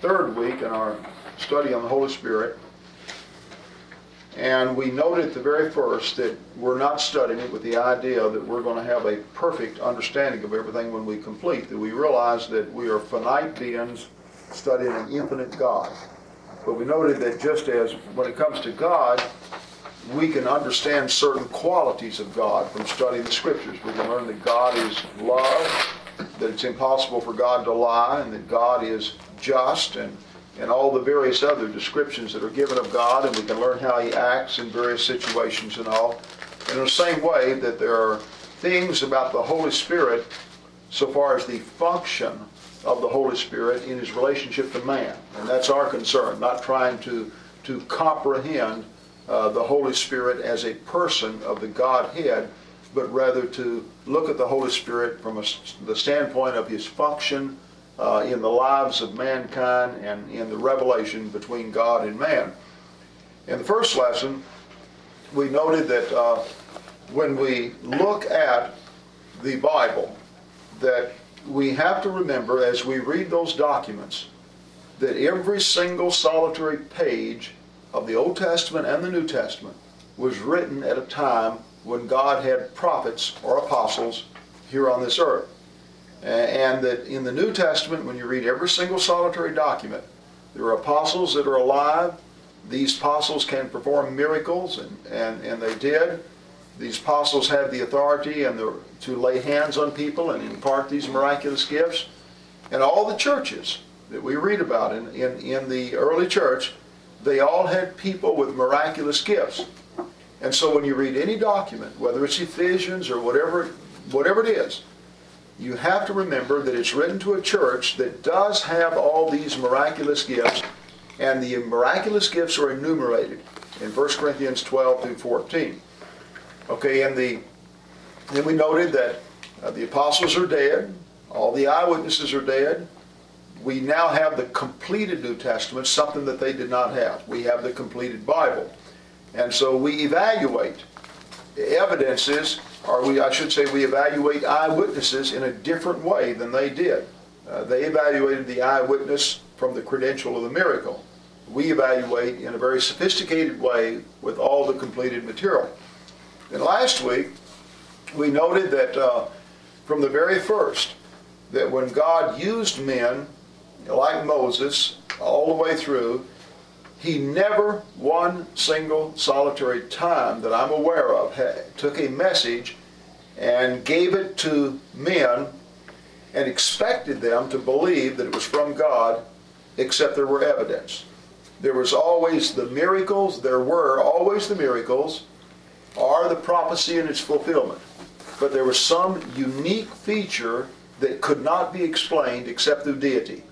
third week in our study on the Holy Spirit. And we noted the very first that we're not studying it with the idea that we're going to have a perfect understanding of everything when we complete, that we realize that we are finite beings studying an infinite God. But we noted that just as when it comes to God, we can understand certain qualities of God from studying the Scriptures. We can learn that God is love, that it's impossible for God to lie, and that God is just, and, and all the various other descriptions that are given of God, and we can learn how He acts in various situations and all. And In the same way that there are things about the Holy Spirit so far as the function of the Holy Spirit in His relationship to man. And that's our concern, not trying to, to comprehend uh, the Holy Spirit as a person of the Godhead, but rather to look at the Holy Spirit from a, the standpoint of his function uh, in the lives of mankind and in the revelation between God and man. In the first lesson, we noted that uh, when we look at the Bible, that we have to remember as we read those documents that every single solitary page of the Old Testament and the New Testament was written at a time when God had prophets or apostles here on this earth. And that in the New Testament, when you read every single solitary document, there are apostles that are alive. These apostles can perform miracles, and, and, and they did. These apostles had the authority and the, to lay hands on people and impart these miraculous gifts. And all the churches that we read about in, in, in the early church they all had people with miraculous gifts. And so when you read any document, whether it's Ephesians or whatever, whatever it is, you have to remember that it's written to a church that does have all these miraculous gifts, and the miraculous gifts are enumerated in 1 Corinthians 12 through 14. Okay, and the then we noted that uh, the apostles are dead, all the eyewitnesses are dead, we now have the completed New Testament, something that they did not have. We have the completed Bible. And so we evaluate evidences, or we, I should say, we evaluate eyewitnesses in a different way than they did. Uh, they evaluated the eyewitness from the credential of the miracle. We evaluate in a very sophisticated way with all the completed material. And last week, we noted that uh, from the very first, that when God used men like Moses, all the way through, he never one single solitary time that I'm aware of had, took a message and gave it to men and expected them to believe that it was from God, except there were evidence. There was always the miracles, there were always the miracles, or the prophecy and its fulfillment. But there was some unique feature that could not be explained except through deity.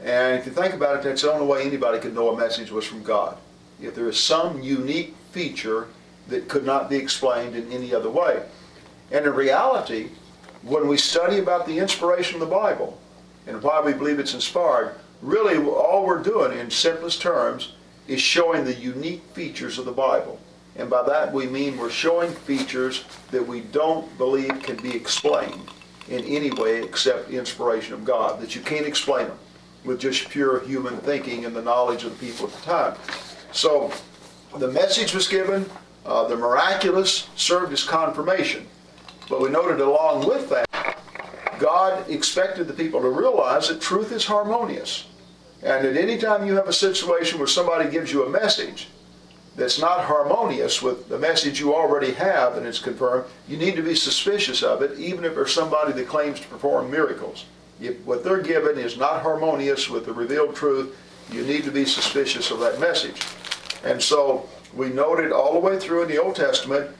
And if you think about it, that's the only way anybody could know a message was from God. If there is some unique feature that could not be explained in any other way. And in reality, when we study about the inspiration of the Bible and why we believe it's inspired, really all we're doing in simplest terms is showing the unique features of the Bible. And by that we mean we're showing features that we don't believe can be explained in any way except the inspiration of God, that you can't explain them with just pure human thinking and the knowledge of the people at the time. So the message was given, uh, the miraculous served as confirmation. But we noted along with that, God expected the people to realize that truth is harmonious. And at any time you have a situation where somebody gives you a message that's not harmonious with the message you already have and it's confirmed, you need to be suspicious of it, even if there's somebody that claims to perform miracles. If what they're given is not harmonious with the revealed truth, you need to be suspicious of that message. And so we noted all the way through in the Old Testament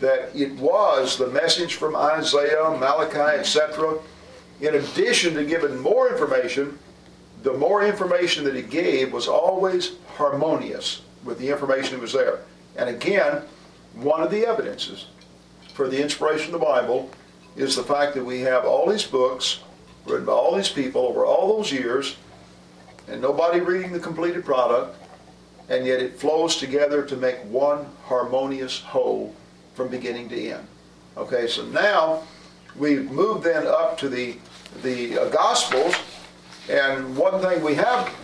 that it was the message from Isaiah, Malachi, etc. In addition to giving more information, the more information that he gave was always harmonious with the information that was there. And again, one of the evidences for the inspiration of the Bible is the fact that we have all these books written by all these people over all those years, and nobody reading the completed product, and yet it flows together to make one harmonious whole from beginning to end. Okay, so now we've moved then up to the the uh, Gospels, and one thing we have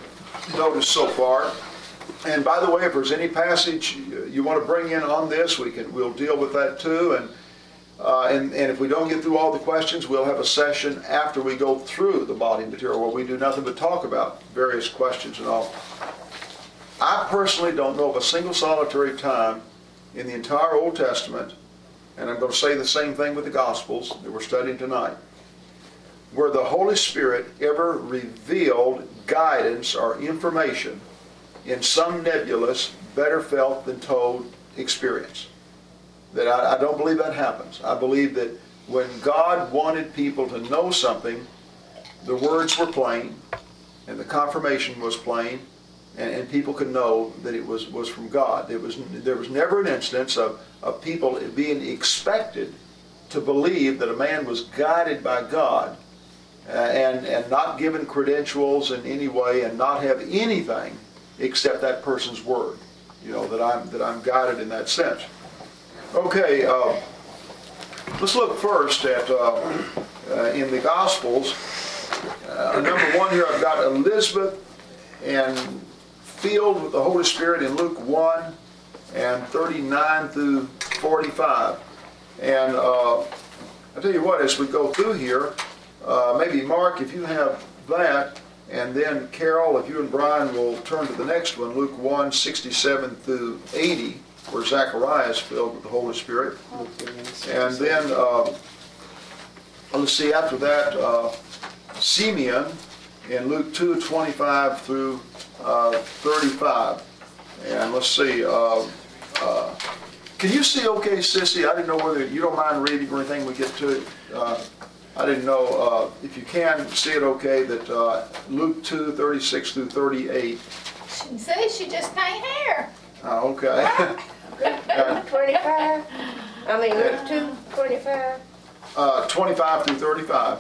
noticed so far. And by the way, if there's any passage you want to bring in on this, we can, we'll deal with that too. And, uh, and, and if we don't get through all the questions, we'll have a session after we go through the body material where we do nothing but talk about various questions and all. I personally don't know of a single solitary time in the entire Old Testament, and I'm going to say the same thing with the Gospels that we're studying tonight, where the Holy Spirit ever revealed guidance or information in some nebulous, better felt than told experience. That I, I don't believe that happens. I believe that when God wanted people to know something, the words were plain, and the confirmation was plain, and, and people could know that it was, was from God. There was, there was never an instance of, of people being expected to believe that a man was guided by God uh, and, and not given credentials in any way and not have anything except that person's word. You know, that I'm, that I'm guided in that sense. Okay, uh, let's look first at, uh, uh, in the Gospels, uh, number one here I've got Elizabeth and filled with the Holy Spirit in Luke 1 and 39 through 45. And uh, I'll tell you what, as we go through here, uh, maybe Mark, if you have that, and then Carol, if you and Brian will turn to the next one, Luke 1, 67 through 80, where Zacharias filled with the Holy Spirit. And then, uh, let's see, after that, uh, Simeon in Luke 2, 25 through uh, 35. And let's see, uh, uh, can you see okay, Sissy? I didn't know whether you don't mind reading or anything we get to it. Uh, I didn't know uh, if you can see it okay that uh, Luke 2, 36 through 38. See, she just paint hair. Uh, okay. Twenty-five, I mean, Luke two, twenty-five. uh, 25 through 35.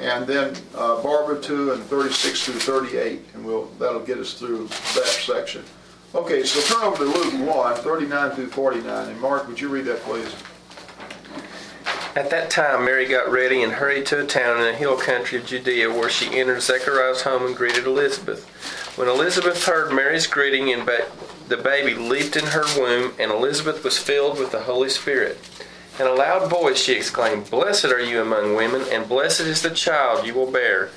And then uh, Barbara 2 and 36 through 38. And we'll, that'll get us through that section. Okay, so turn over to Luke 1, 39 through 49. And Mark, would you read that, please? At that time, Mary got ready and hurried to a town in the hill country of Judea, where she entered Zechariah's home and greeted Elizabeth. When Elizabeth heard Mary's greeting, and ba- the baby leaped in her womb, and Elizabeth was filled with the Holy Spirit. In a loud voice, she exclaimed, Blessed are you among women, and blessed is the child you will bear.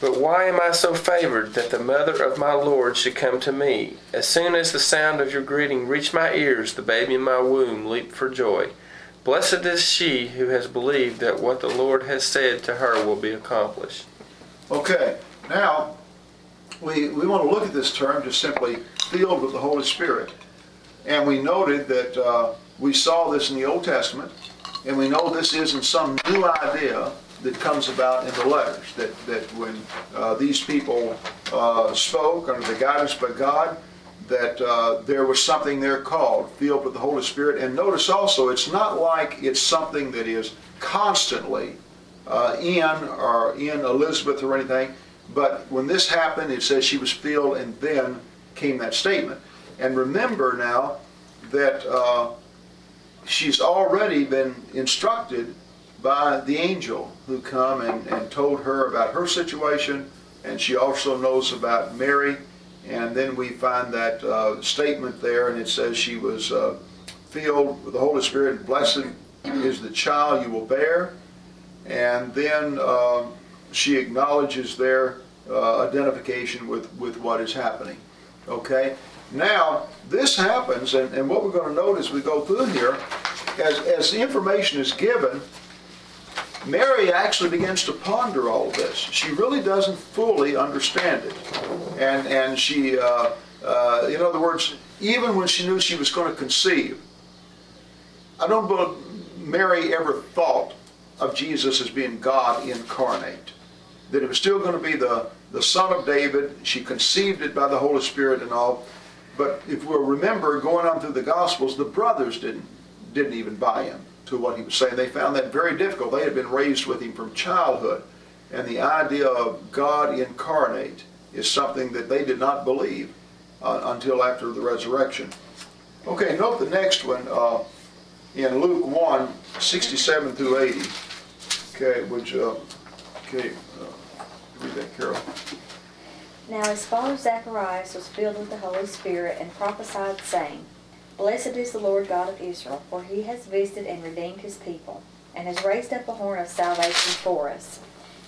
But why am I so favored that the mother of my Lord should come to me? As soon as the sound of your greeting reached my ears, the baby in my womb leaped for joy. Blessed is she who has believed that what the Lord has said to her will be accomplished. Okay, now we, we want to look at this term just simply filled with the Holy Spirit. And we noted that uh, we saw this in the Old Testament, and we know this isn't some new idea that comes about in the letters. That, that when uh, these people uh, spoke under the guidance by God, that uh, there was something there called filled with the Holy Spirit. And notice also, it's not like it's something that is constantly uh, in or in Elizabeth or anything. But when this happened, it says she was filled, and then came that statement. And remember now that uh, she's already been instructed by the angel who come and, and told her about her situation, and she also knows about Mary. And then we find that uh, statement there, and it says she was uh, filled with the Holy Spirit. and Blessed is the child you will bear. And then uh, she acknowledges their uh, identification with, with what is happening. Okay? Now, this happens, and, and what we're going to notice as we go through here, as, as the information is given, Mary actually begins to ponder all of this. She really doesn't fully understand it. And, and she, uh, uh, in other words, even when she knew she was going to conceive, I don't believe Mary ever thought of Jesus as being God incarnate. That it was still going to be the, the Son of David. She conceived it by the Holy Spirit and all. But if we'll remember, going on through the Gospels, the brothers didn't, didn't even buy in to what he was saying. They found that very difficult. They had been raised with him from childhood. And the idea of God incarnate is something that they did not believe uh, until after the resurrection. Okay, note the next one uh, in Luke 1 67 through 80. Okay, you, uh, okay, Now his father Zacharias was filled with the Holy Spirit and prophesied, saying, Blessed is the Lord God of Israel, for he has visited and redeemed his people, and has raised up a horn of salvation for us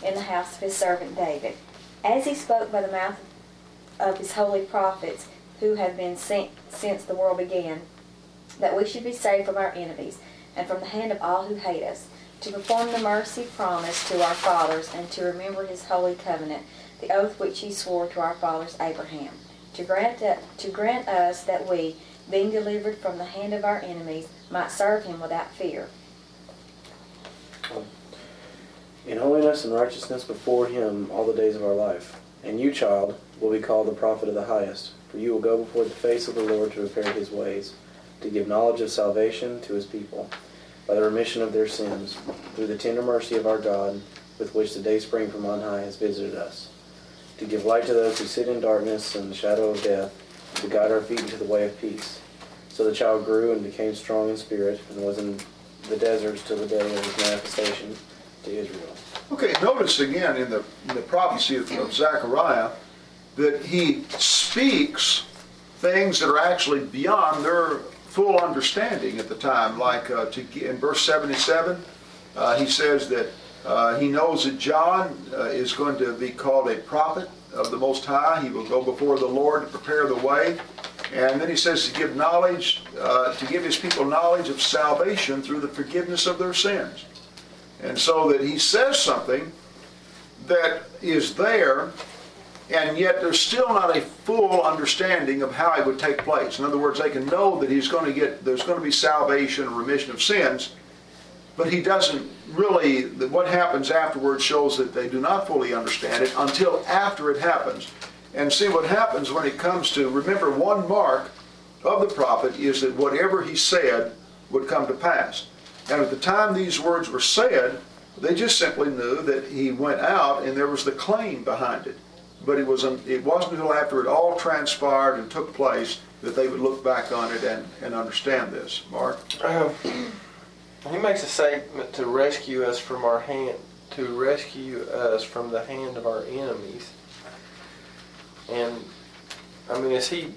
in the house of his servant David, as he spoke by the mouth of his holy prophets who have been sent since the world began, that we should be saved from our enemies and from the hand of all who hate us, to perform the mercy promised to our fathers, and to remember his holy covenant, the oath which he swore to our fathers Abraham, to grant, that, to grant us that we, being delivered from the hand of our enemies, might serve him without fear. in holiness and righteousness before him all the days of our life. And you, child, will be called the prophet of the highest, for you will go before the face of the Lord to prepare his ways, to give knowledge of salvation to his people, by the remission of their sins, through the tender mercy of our God, with which the day spring from on high has visited us, to give light to those who sit in darkness and the shadow of death, to guide our feet into the way of peace. So the child grew and became strong in spirit, and was in the deserts till the day of his manifestation to Israel. Okay, notice again in the, in the prophecy of, of Zechariah that he speaks things that are actually beyond their full understanding at the time. Like uh, to, in verse 77, uh, he says that uh, he knows that John uh, is going to be called a prophet of the Most High. He will go before the Lord to prepare the way. And then he says to give knowledge, uh, to give his people knowledge of salvation through the forgiveness of their sins. And so that he says something that is there, and yet there's still not a full understanding of how it would take place. In other words, they can know that he's going to get, there's going to be salvation and remission of sins, but he doesn't really, what happens afterwards shows that they do not fully understand it until after it happens. And see what happens when it comes to, remember, one mark of the prophet is that whatever he said would come to pass. And at the time these words were said, they just simply knew that he went out and there was the claim behind it. But it, was, it wasn't until after it all transpired and took place that they would look back on it and, and understand this. Mark? Uh, he makes a statement to rescue us from our hand, to rescue us from the hand of our enemies. And I mean, is he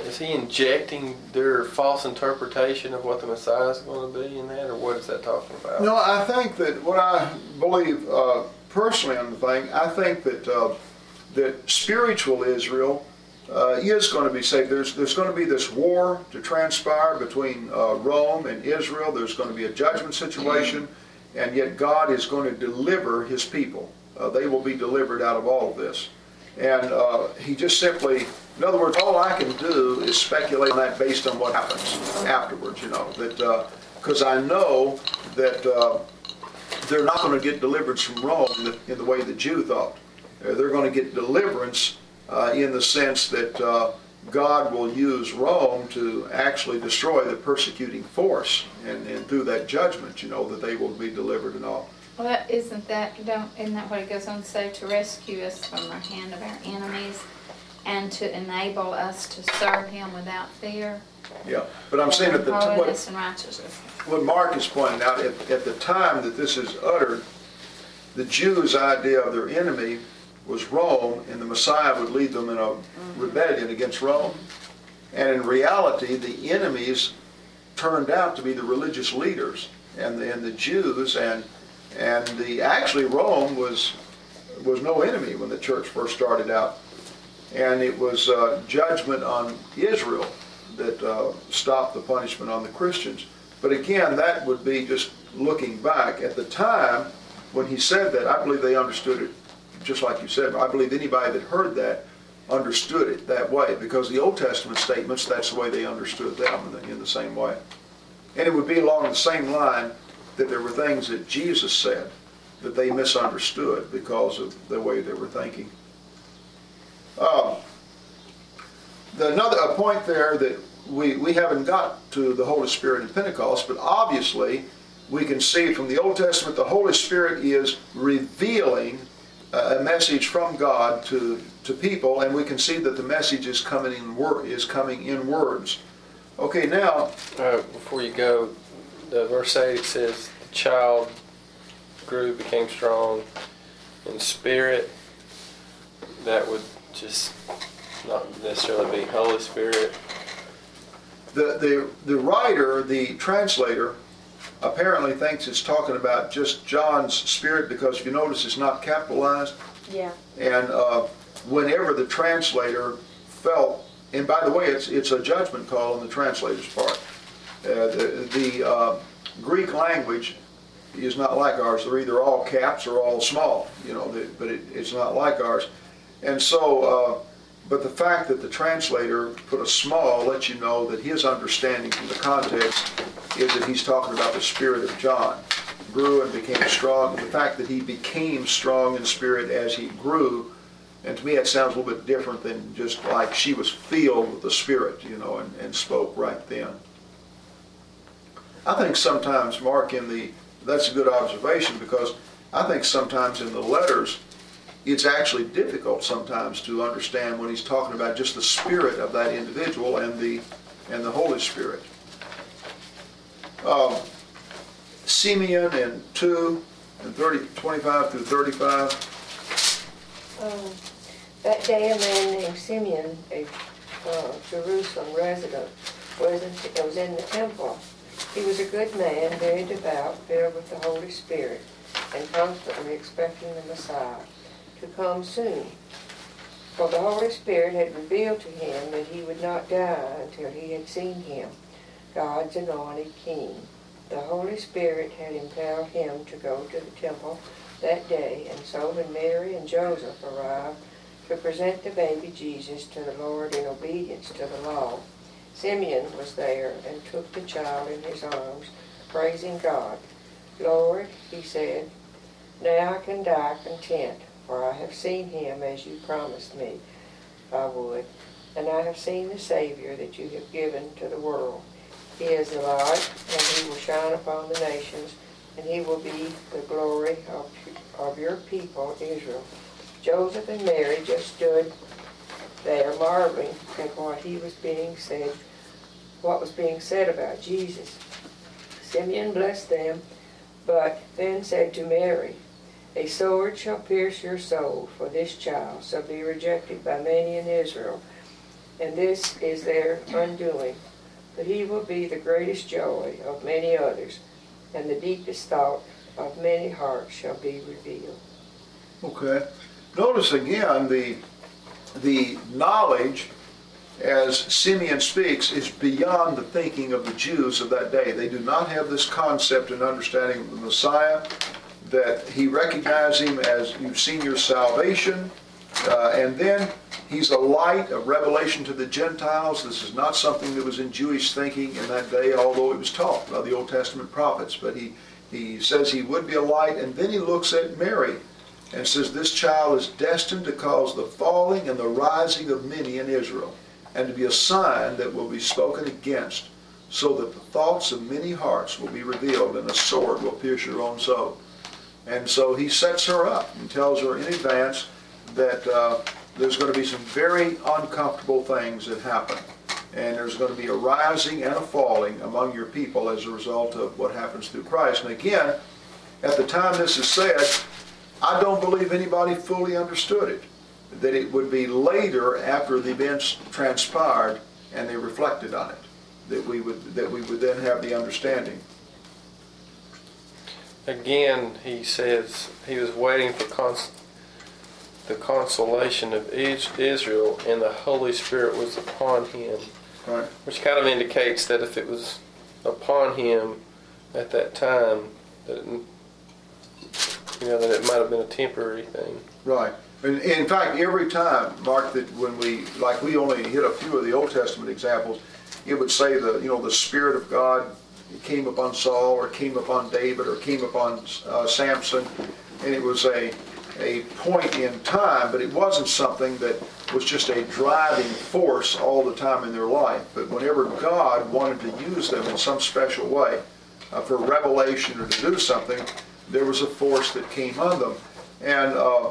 is he injecting their false interpretation of what the Messiah is going to be in that, or what is that talking about? No, I think that what I believe uh, personally on the thing, I think that uh, that spiritual Israel uh, is going to be saved. There's there's going to be this war to transpire between uh, Rome and Israel. There's going to be a judgment situation, and yet God is going to deliver His people. Uh, they will be delivered out of all of this, and uh, He just simply. In other words, all I can do is speculate on that based on what happens afterwards. You know that because I know that they're not going to get deliverance from Rome in the, in the way the Jew thought. Uh, they're going to get deliverance uh, in the sense that uh, God will use Rome to actually destroy the persecuting force, and, and through that judgment, you know, that they will be delivered and all. Well, isn't that, don't, isn't that what it goes on to say, to rescue us from the hand of our enemies and to enable us to serve him without fear? Yeah, but I'm saying at the, what, and righteousness. what Mark is pointing out, at, at the time that this is uttered, the Jews' idea of their enemy was Rome, and the Messiah would lead them in a rebellion against Rome. And in reality, the enemies turned out to be the religious leaders and the, and the Jews, and and the actually Rome was was no enemy when the church first started out, and it was uh, judgment on Israel that uh, stopped the punishment on the Christians. But again, that would be just looking back at the time when he said that. I believe they understood it just like you said, I believe anybody that heard that understood it that way because the Old Testament statements, that's the way they understood them in the, in the same way. And it would be along the same line that there were things that Jesus said that they misunderstood because of the way they were thinking. Um, the, another a point there that we, we haven't got to the Holy Spirit in Pentecost, but obviously we can see from the Old Testament the Holy Spirit is revealing a message from God to, to people, and we can see that the message is coming in wor- is coming in words. Okay, now Uh, before you go, the verse 8 says, The child grew, became strong in spirit. That would just not necessarily be Holy Spirit. The, the, the writer, the translator, apparently thinks it's talking about just John's spirit because if you notice it's not capitalized. Yeah. And uh, whenever the translator felt, and by the way, it's, it's a judgment call on the translator's part. Uh, the the uh, Greek language is not like ours. They're either all caps or all small, you know, but it, it's not like ours. And so, uh, but the fact that the translator put a small lets you know that his understanding from the context is that he's talking about the spirit of John. Grew and became strong. The fact that he became strong in spirit as he grew, and to me that sounds a little bit different than just like she was filled with the spirit, you know, and, and spoke right then. I think sometimes, Mark, in the, that's a good observation because I think sometimes in the letters, it's actually difficult sometimes to understand when he's talking about just the spirit of that individual and the, and the Holy Spirit. Um, Simeon in 2 and 30, 25 through 35. Um, That day a man named Simeon, a uh, Jerusalem resident, was in, was in the temple. He was a good man, very devout, filled with the Holy Spirit, and constantly expecting the Messiah to come soon. For the Holy Spirit had revealed to him that he would not die until he had seen him, God's anointed king. The Holy Spirit had impelled him to go to the temple that day, and so when Mary and Joseph arrived to present the baby Jesus to the Lord in obedience to the law, Simeon was there and took the child in his arms, praising God. Lord, he said, now I can die content, for I have seen him as you promised me I would, and I have seen the Savior that you have given to the world. He is the light, and he will shine upon the nations, and he will be the glory of, of your people, Israel. Joseph and Mary just stood there marveling at what he was being said, what was being said about Jesus. Simeon blessed them, but then said to Mary, A sword shall pierce your soul, for this child shall be rejected by many in Israel, and this is their undoing. But he will be the greatest joy of many others, and the deepest thought of many hearts shall be revealed. Okay. Notice again the, the knowledge as Simeon speaks is beyond the thinking of the Jews of that day. They do not have this concept and understanding of the Messiah, that he recognized him as you've seen your salvation, uh, and then he's a light, a revelation to the Gentiles. This is not something that was in Jewish thinking in that day, although it was taught by the Old Testament prophets. But he, he says he would be a light, and then he looks at Mary and says, This child is destined to cause the falling and the rising of many in Israel, and to be a sign that will be spoken against, so that the thoughts of many hearts will be revealed, and a sword will pierce your own soul. And so he sets her up and tells her in advance that uh, there's going to be some very uncomfortable things that happen. And there's going to be a rising and a falling among your people as a result of what happens through Christ. And again, at the time this is said, I don't believe anybody fully understood it. That it would be later after the events transpired and they reflected on it. That we would, that we would then have the understanding. Again, he says he was waiting for cons- the consolation of Israel, and the Holy Spirit was upon him. Right. Which kind of indicates that if it was upon him at that time, that it, you know that it might have been a temporary thing. Right. In, in fact, every time, Mark, that when we, like we only hit a few of the Old Testament examples, it would say the, you know, the Spirit of God came upon Saul or came upon David or came upon uh, Samson, and it was a, a point in time, but it wasn't something that was just a driving force all the time in their life. But whenever God wanted to use them in some special way uh, for revelation or to do something, there was a force that came on them. And uh,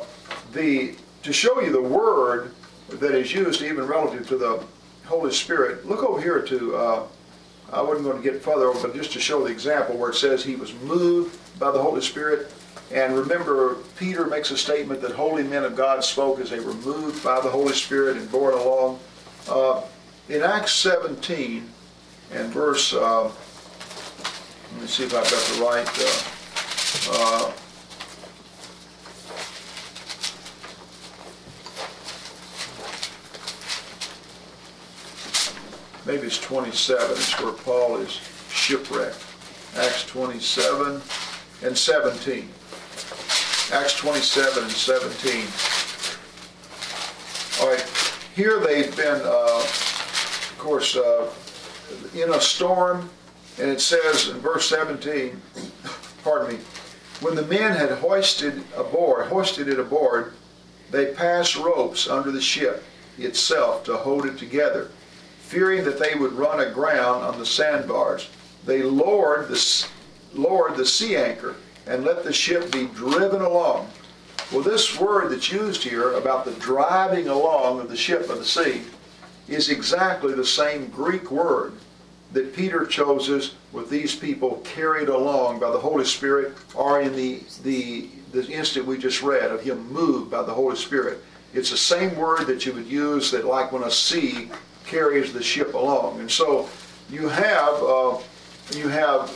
the to show you the word that is used even relative to the Holy Spirit, look over here to, uh, I wasn't going to get further, but just to show the example where it says he was moved by the Holy Spirit. And remember, Peter makes a statement that holy men of God spoke as they were moved by the Holy Spirit and borne along. Uh, in Acts 17 and verse, uh, let me see if I've got the right. Uh, maybe it's 27, it's where Paul is shipwrecked. Acts 27 and 17. Acts 27 and 17. All right, here they've been, uh, of course, uh, in a storm, and it says in verse 17, pardon me, when the men had hoisted aboard, hoisted it aboard, they passed ropes under the ship itself to hold it together. Fearing that they would run aground on the sandbars, they lowered the, lowered the sea anchor and let the ship be driven along. Well, this word that's used here about the driving along of the ship of the sea is exactly the same Greek word that Peter chooses with these people carried along by the Holy Spirit or in the, the, the instant we just read of him moved by the Holy Spirit. It's the same word that you would use that like when a sea carries the ship along. And so you have, uh, you have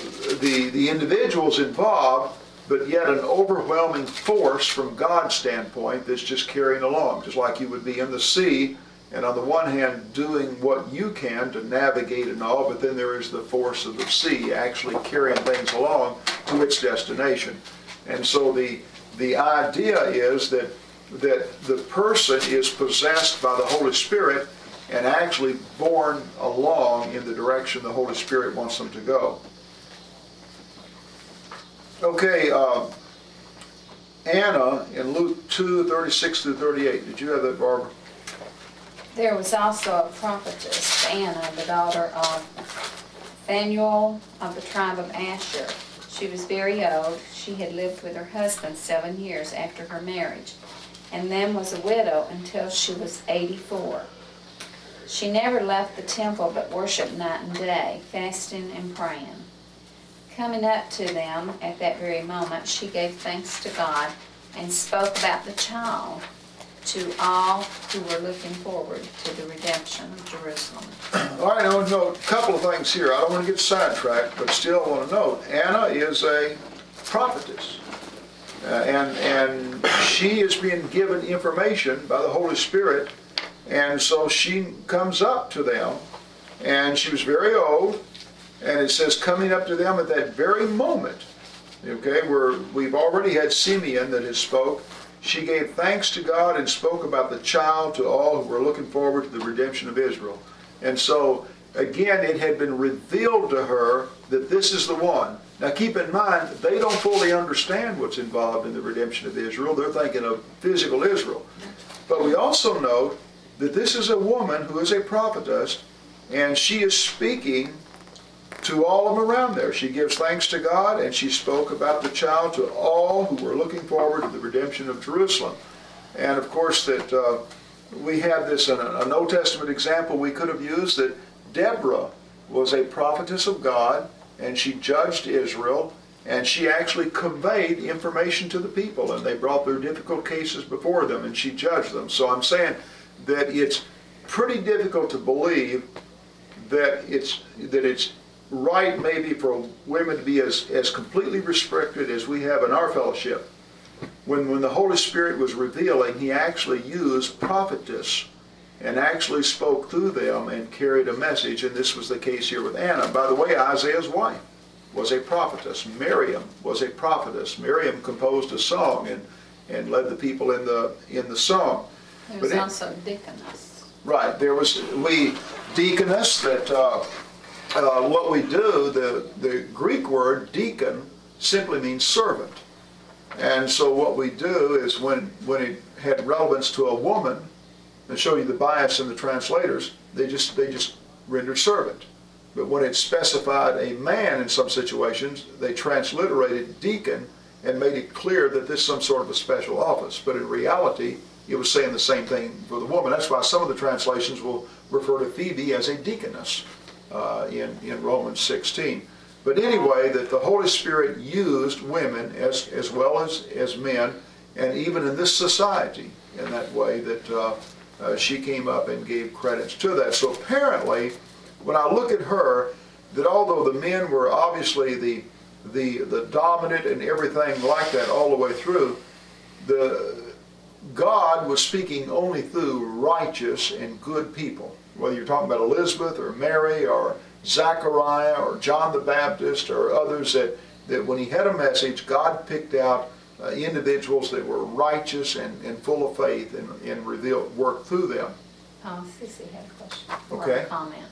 the, the individuals involved, but yet an overwhelming force from God's standpoint that's just carrying along, just like you would be in the sea and on the one hand doing what you can to navigate and all, but then there is the force of the sea actually carrying things along to its destination. And so the the idea is that that the person is possessed by the Holy Spirit and actually borne along in the direction the Holy Spirit wants them to go. Okay, uh, Anna in Luke 2, 36 through 38. Did you have that, Barbara? There was also a prophetess, Anna, the daughter of Phanuel of the tribe of Asher. She was very old. She had lived with her husband seven years after her marriage, and then was a widow until she was 84. She never left the temple but worshiped night and day, fasting and praying. Coming up to them at that very moment, she gave thanks to God and spoke about the child to all who were looking forward to the redemption of Jerusalem. All right, I want to note a couple of things here. I don't want to get sidetracked, but still I want to note Anna is a prophetess. Uh, and, and she is being given information by the Holy Spirit, and so she comes up to them, and she was very old, and it says coming up to them at that very moment, okay, where we've already had Simeon that has spoke, she gave thanks to God and spoke about the child to all who were looking forward to the redemption of Israel. And so, again, it had been revealed to her that this is the one. Now, keep in mind, they don't fully understand what's involved in the redemption of Israel. They're thinking of physical Israel. But we also note that this is a woman who is a prophetess, and she is speaking to all of them around there. She gives thanks to God, and she spoke about the child to all who were looking forward to the redemption of Jerusalem. And of course, that uh, we have this in a- an Old Testament example we could have used that Deborah was a prophetess of God, and she judged Israel, and she actually conveyed information to the people, and they brought their difficult cases before them, and she judged them. So I'm saying that it's pretty difficult to believe that it's that it's right maybe for women to be as, as completely restricted as we have in our fellowship. When, when the Holy Spirit was revealing, he actually used prophetess and actually spoke through them and carried a message, and this was the case here with Anna. By the way, Isaiah's wife was a prophetess. Miriam was a prophetess. Miriam composed a song and, and led the people in the, in the song. There was But it- also deaconess. Right, there was, we, deaconess, that, uh, uh, what we do, the, the Greek word deacon simply means servant. And so what we do is when, when it had relevance to a woman, and show you the bias in the translators, they just, they just rendered servant. But when it specified a man in some situations, they transliterated deacon and made it clear that this is some sort of a special office. But in reality, it was saying the same thing for the woman. That's why some of the translations will refer to Phoebe as a deaconess uh, in, in Romans 16. But anyway, that the Holy Spirit used women as, as well as, as men, and even in this society in that way, that uh, uh, she came up and gave credits to that. So apparently, when I look at her, that although the men were obviously the, the, the dominant and everything like that all the way through, the God was speaking only through righteous and good people. Whether you're talking about Elizabeth or Mary or Zachariah or John the Baptist or others that, that when he had a message, God picked out uh, individuals that were righteous and, and full of faith and, and revealed, worked through them. Oh, Sissy had a question. Okay. a comment.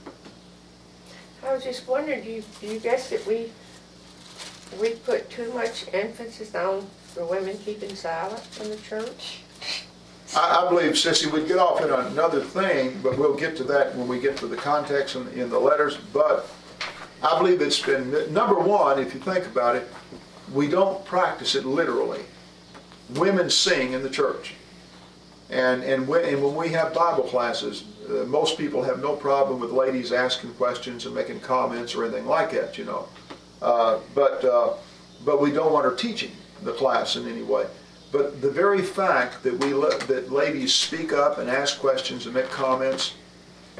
I was just wondering, do you, do you guess that we, we put too much emphasis on the women keeping silent in the church? I, I believe, Sissy, we'd get off in another thing, but we'll get to that when we get to the context in, in the letters. But I believe it's been, number one, if you think about it, we don't practice it literally. Women sing in the church. And, and when, and when we have Bible classes, uh, most people have no problem with ladies asking questions and making comments or anything like that, you know. Uh, but, uh, but we don't want her teaching the class in any way. But the very fact that we that ladies speak up and ask questions and make comments,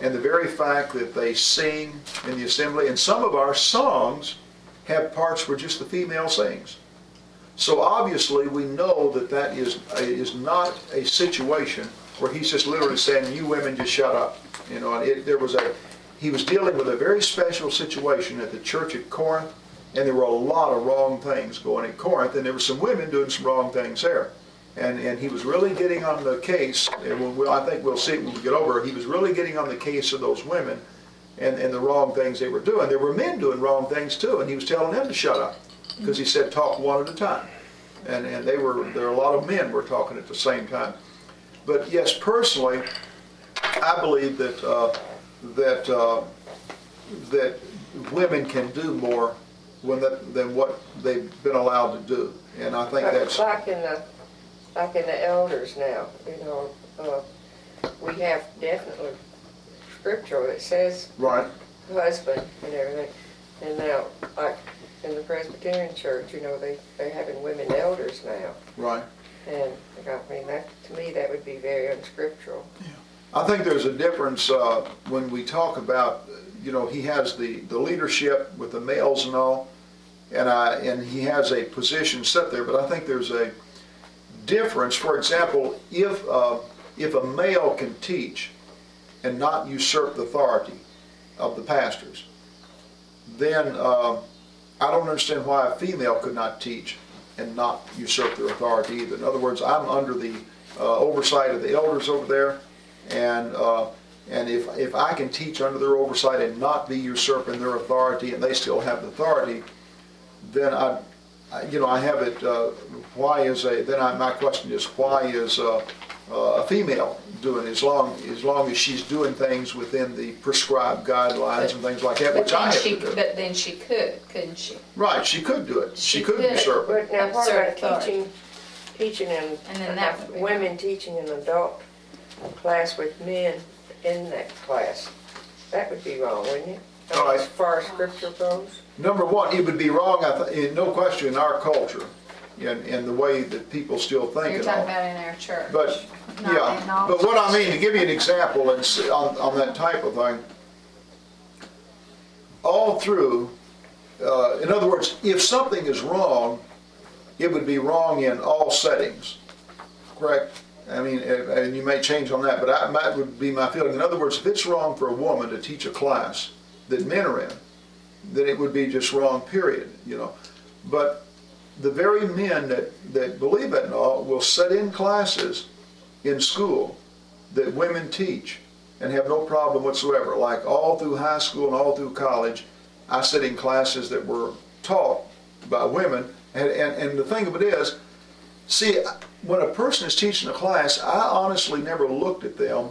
and the very fact that they sing in the assembly, and some of our songs have parts where just the female sings. So obviously, we know that that is, is not a situation where he's just literally saying, you women just shut up. You know, it, there was a, he was dealing with a very special situation at the church at Corinth, and there were a lot of wrong things going at Corinth, and there were some women doing some wrong things there. And, and he was really getting on the case, and we'll- I think we'll see when we get over, he was really getting on the case of those women and, and the wrong things they were doing. There were men doing wrong things too, and he was telling them to shut up, because he said, talk one at a time. And, and they were, there are a lot of men were talking at the same time. But yes, personally, I believe that, uh, that, uh, that women can do more when that, than what they've been allowed to do. And I think that's, Like in the, like in the elders now, you know, uh, we have definitely scripture that says right, husband and everything. And now, like in the Presbyterian church, you know, they, they're having women elders now. right. And I mean, that, to me, that would be very unscriptural. Yeah. I think there's a difference uh, when we talk about, you know, he has the, the leadership with the males and all, and I, and he has a position set there, but I think there's a difference. For example, if, uh, if a male can teach and not usurp the authority of the pastors, then uh, I don't understand why a female could not teach and not usurp their authority either. In other words, I'm under the uh, oversight of the elders over there, and uh, and if if I can teach under their oversight and not be usurping their authority, and they still have the authority, then I, I you know, I have it. Uh, why is a then I, my question is why is uh, uh, a female doing as long as long as she's doing things within the prescribed guidelines and things like that, But which I then have she, to do. but then she could, couldn't she? Right, she could do it. She She could could. usurp it. But now, what Absurd about authority. teaching, teaching in, And then that would be women teaching an adult class with men in that class? That would be wrong, wouldn't it? All right. As far as scripture goes? Number one, it would be wrong, I th- no question, in our culture and, and the way that people still think You're and talking all. about in our church. But, not in yeah, all but what I mean, to give you an example and s- on, on that type of thing, all through, uh, in other words, if something is wrong, it would be wrong in all settings, correct? I mean, and and you may change on that, but I, that would be my feeling. In other words, if it's wrong for a woman to teach a class that men are in, then it would be just wrong, period, you know? But the very men that, that believe it and all will set in classes in school that women teach and have no problem whatsoever. Like all through high school and all through college, I sit in classes that were taught by women. And, and, and the thing of it is, see, when a person is teaching a class, I honestly never looked at them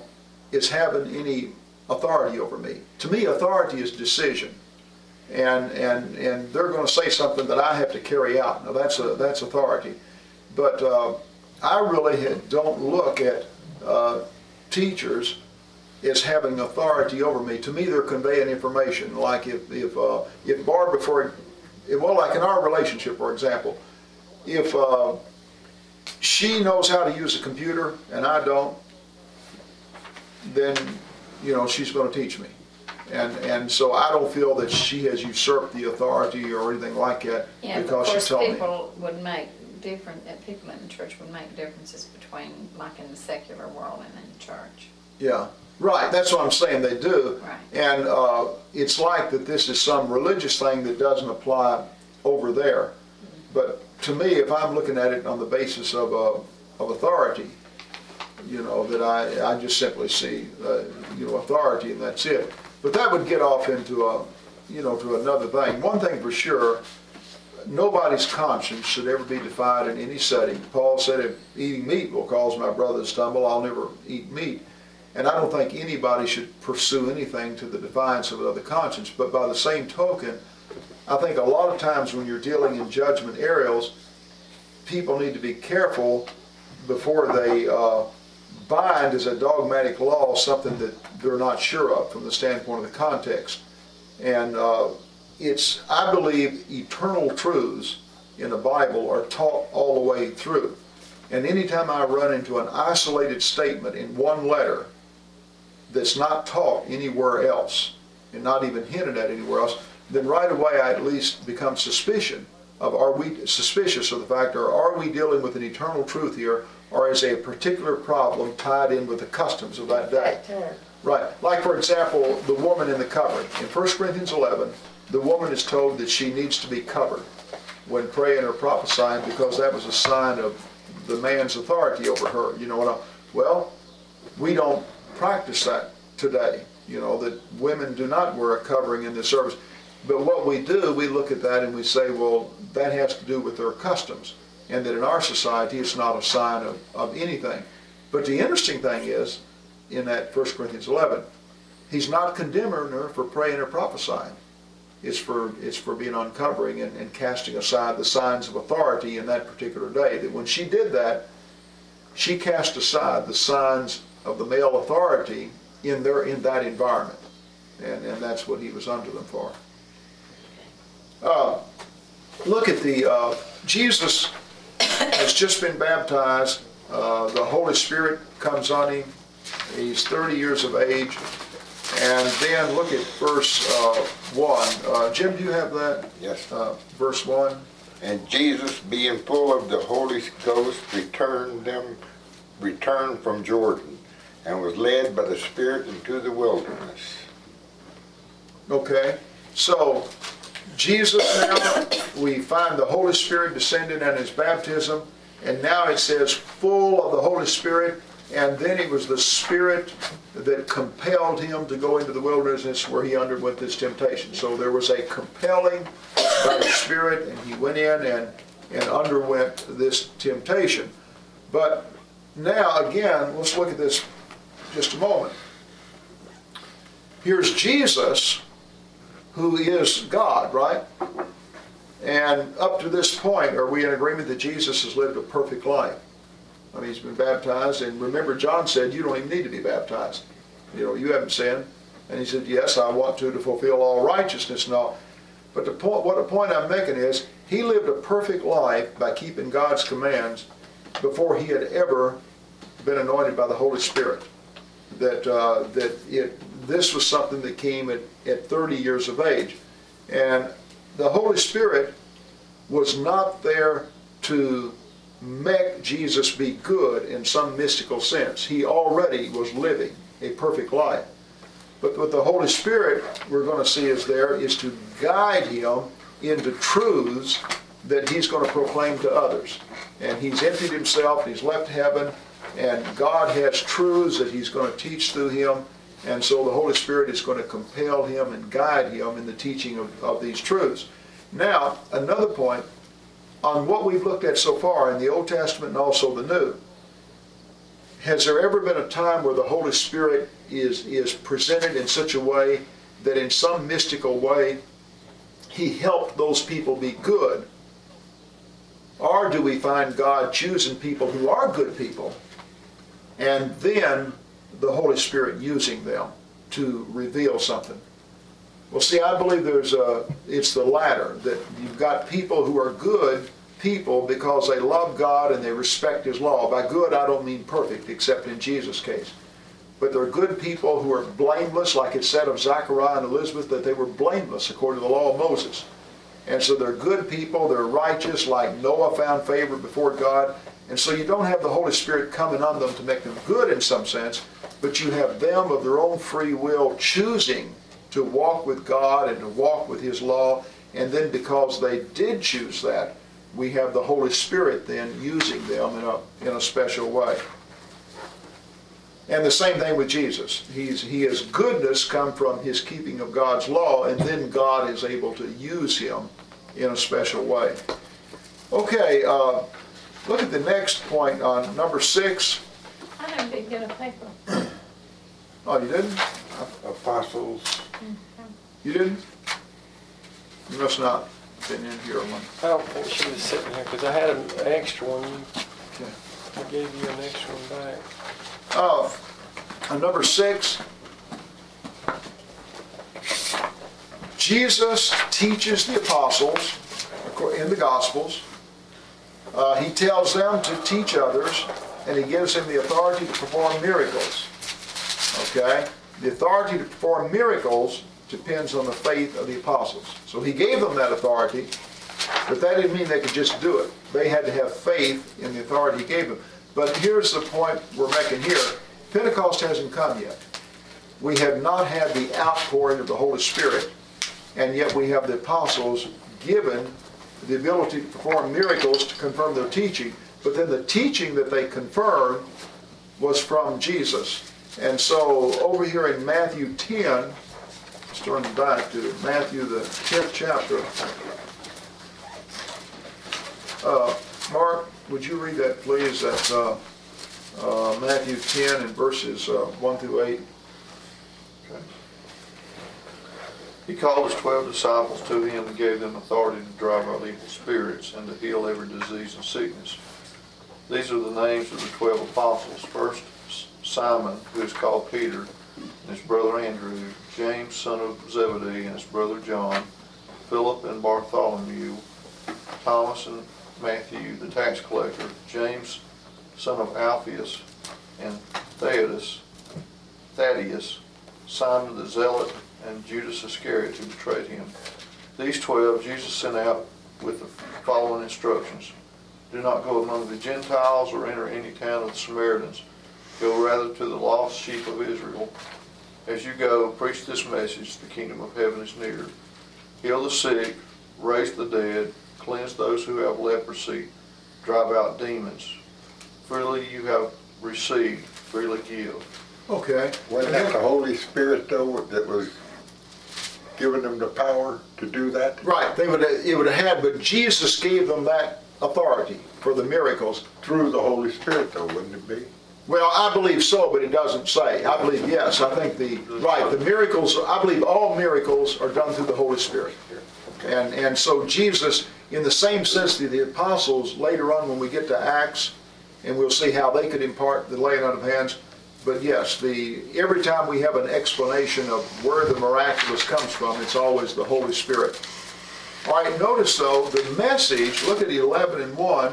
as having any authority over me. To me, authority is decision and and and they're going to say something that I have to carry out. Now that's a that's authority, but uh, I really had, don't look at uh, teachers as having authority over me. To me, they're conveying information. Like if if uh, if Barb before, well, like in our relationship, for example, if uh, she knows how to use a computer and I don't, then you know she's going to teach me. And and so I don't feel that she has usurped the authority or anything like that Yeah, because she told me. people would make different, people in the church would make differences between, like in the secular world and in the church. Yeah, right, that's what I'm saying, they do. Right. And uh, it's like that this is some religious thing that doesn't apply over there. But to me, if I'm looking at it on the basis of, uh, of authority, you know, that I, I just simply see, uh, you know, authority and that's it. But that would get off into a, you know, to another thing. One thing for sure, nobody's conscience should ever be defied in any setting. Paul said, if eating meat will cause my brother to stumble, I'll never eat meat. And I don't think anybody should pursue anything to the defiance of another conscience. But by the same token, I think a lot of times when you're dealing in judgment areas, people need to be careful before they uh, bind as a dogmatic law something that they're not sure of from the standpoint of the context. And uh, it's, I believe, eternal truths in the Bible are taught all the way through. And anytime I run into an isolated statement in one letter that's not taught anywhere else and not even hinted at anywhere else, then right away I at least become suspicion of are we suspicious of the fact or are we dealing with an eternal truth here or is a particular problem tied in with the customs of that day? That. Right. Like, for example, the woman in the covering. In 1 Corinthians 11, the woman is told that she needs to be covered when praying or prophesying because that was a sign of the man's authority over her. You know what? I- Well, we don't practice that today. You know, that women do not wear a covering in this service. But what we do, we look at that and we say, well, that has to do with their customs. And that in our society, it's not a sign of, of anything. But the interesting thing is, in that 1 Corinthians 11, he's not condemning her for praying or prophesying. It's for, it's for being uncovering and, and casting aside the signs of authority in that particular day. That when she did that, she cast aside the signs of the male authority in their, in that environment. And, and that's what he was under them for. Uh, look at the, uh, Jesus has just been baptized. Uh, the Holy Spirit comes on him. He's 30 years of age. And then look at verse uh, 1. Uh, Jim, do you have that? Yes. Uh, verse 1. And Jesus, being full of the Holy Ghost, returned them, returned from Jordan, and was led by the Spirit into the wilderness. Okay, so Jesus now, we find the Holy Spirit descended on his baptism, and now it says full of the Holy Spirit, and then it was the Spirit that compelled him to go into the wilderness where he underwent this temptation. So there was a compelling by the Spirit, and he went in and, and underwent this temptation. But now, again, let's look at this just a moment. Here's Jesus who is God, right? And up to this point, are we in agreement that Jesus has lived a perfect life? I mean, he's been baptized, and remember, John said, You don't even need to be baptized. You know, you haven't sinned. And he said, Yes, I want to to fulfill all righteousness and all. But the point, what the point I'm making is, he lived a perfect life by keeping God's commands before he had ever been anointed by the Holy Spirit. That uh, that it this was something that came at, at 30 years of age, and the Holy Spirit was not there to make Jesus be good in some mystical sense. He already was living a perfect life. But what the Holy Spirit we're going to see is there is to guide him into truths that he's going to proclaim to others. And he's emptied himself, he's left heaven, and God has truths that he's going to teach through him. And so the Holy Spirit is going to compel him and guide him in the teaching of, of these truths. Now, another point on what we've looked at so far in the Old Testament and also the New. Has there ever been a time where the Holy Spirit is, is presented in such a way that in some mystical way he helped those people be good? Or do we find God choosing people who are good people and then the Holy Spirit using them to reveal something? Well, see, I believe there's a, it's the latter, that you've got people who are good people because they love God and they respect His law. By good, I don't mean perfect, except in Jesus' case. But they're good people who are blameless, like it said of Zachariah and Elizabeth, that they were blameless according to the law of Moses. And so they're good people, they're righteous, like Noah found favor before God. And so you don't have the Holy Spirit coming on them to make them good in some sense, but you have them of their own free will choosing to walk with God and to walk with His law. And then because they did choose that, we have the Holy Spirit then using them in a, in a special way. And the same thing with Jesus. He's, he has goodness come from his keeping of God's law, and then God is able to use him in a special way. Okay, uh, look at the next point on number six. I never did get a paper. Oh, you didn't? Apostles, mm-hmm. You didn't? You must not have been in here one. I don't think she was sitting here, because I had an extra one. Okay. I gave you an extra one back. Oh, on number six, Jesus teaches the apostles in the Gospels. Uh, he tells them to teach others, and he gives them the authority to perform miracles. Okay? The authority to perform miracles depends on the faith of the apostles. So he gave them that authority, but that didn't mean they could just do it. They had to have faith in the authority he gave them. But here's the point we're making here. Pentecost hasn't come yet. We have not had the outpouring of the Holy Spirit, and yet we have the apostles given the ability to perform miracles to confirm their teaching. But then the teaching that they confirmed was from Jesus. And so over here in Matthew 10, let's turn back to Matthew, the 10th chapter. Uh, Mark, would you read that, please? That's uh, uh, Matthew 10 and verses uh, 1 through 8. He called his twelve disciples to him and gave them authority to drive out evil spirits and to heal every disease and sickness. These are the names of the twelve apostles. First, Simon, who is called Peter, and his brother Andrew, James, son of Zebedee, and his brother John, Philip and Bartholomew, Thomas and Matthew, the tax collector, James, son of Alphaeus, and Thaddeus, Thaddeus, Simon the Zealot, and Judas Iscariot who betrayed him. These twelve Jesus sent out with the following instructions. Do not go among the Gentiles or enter any town of the Samaritans. Go rather to the lost sheep of Israel. As you go, preach this message, the kingdom of heaven is near. Heal the sick, raise the dead, cleanse those who have leprosy, drive out demons. Freely you have received, freely give. Okay. wasn't that the Holy Spirit though that was giving them the power to do that? Right, they would, it would have had, but Jesus gave them that authority for the miracles. Through the Holy Spirit though, wouldn't it be? Well, I believe so, but it doesn't say. I believe yes. I think the, right, the miracles, I believe all miracles are done through the Holy Spirit. And, and so Jesus, in the same sense that the apostles, later on when we get to Acts, and we'll see how they could impart the laying on of hands, but yes, the, every time we have an explanation of where the miraculous comes from, it's always the Holy Spirit. All right, notice though, the message, look at 11 and 1,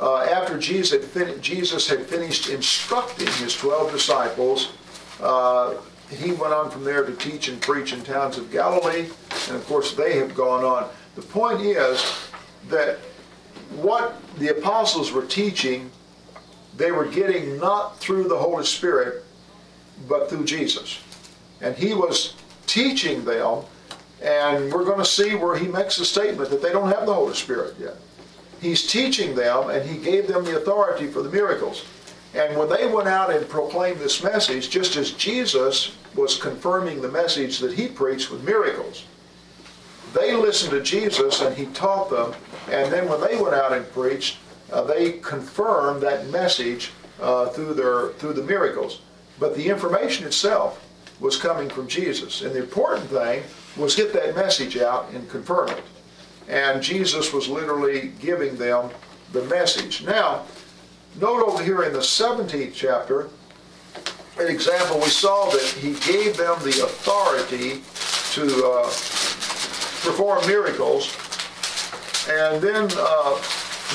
uh, after Jesus had, fin- Jesus had finished instructing his 12 disciples, uh, he went on from there to teach and preach in towns of Galilee, and of course they have gone on. The point is that what the apostles were teaching, they were getting not through the Holy Spirit, but through Jesus. And he was teaching them, and we're going to see where he makes a statement that they don't have the Holy Spirit yet. He's teaching them, and he gave them the authority for the miracles. And when they went out and proclaimed this message, just as Jesus was confirming the message that he preached with miracles, they listened to Jesus and he taught them. And then when they went out and preached, uh, they confirmed that message uh, through their through the miracles. But the information itself was coming from Jesus. And the important thing was get that message out and confirm it. And Jesus was literally giving them the message. Now, note over here in the 17th chapter, an example, we saw that he gave them the authority to uh, perform miracles. And then uh,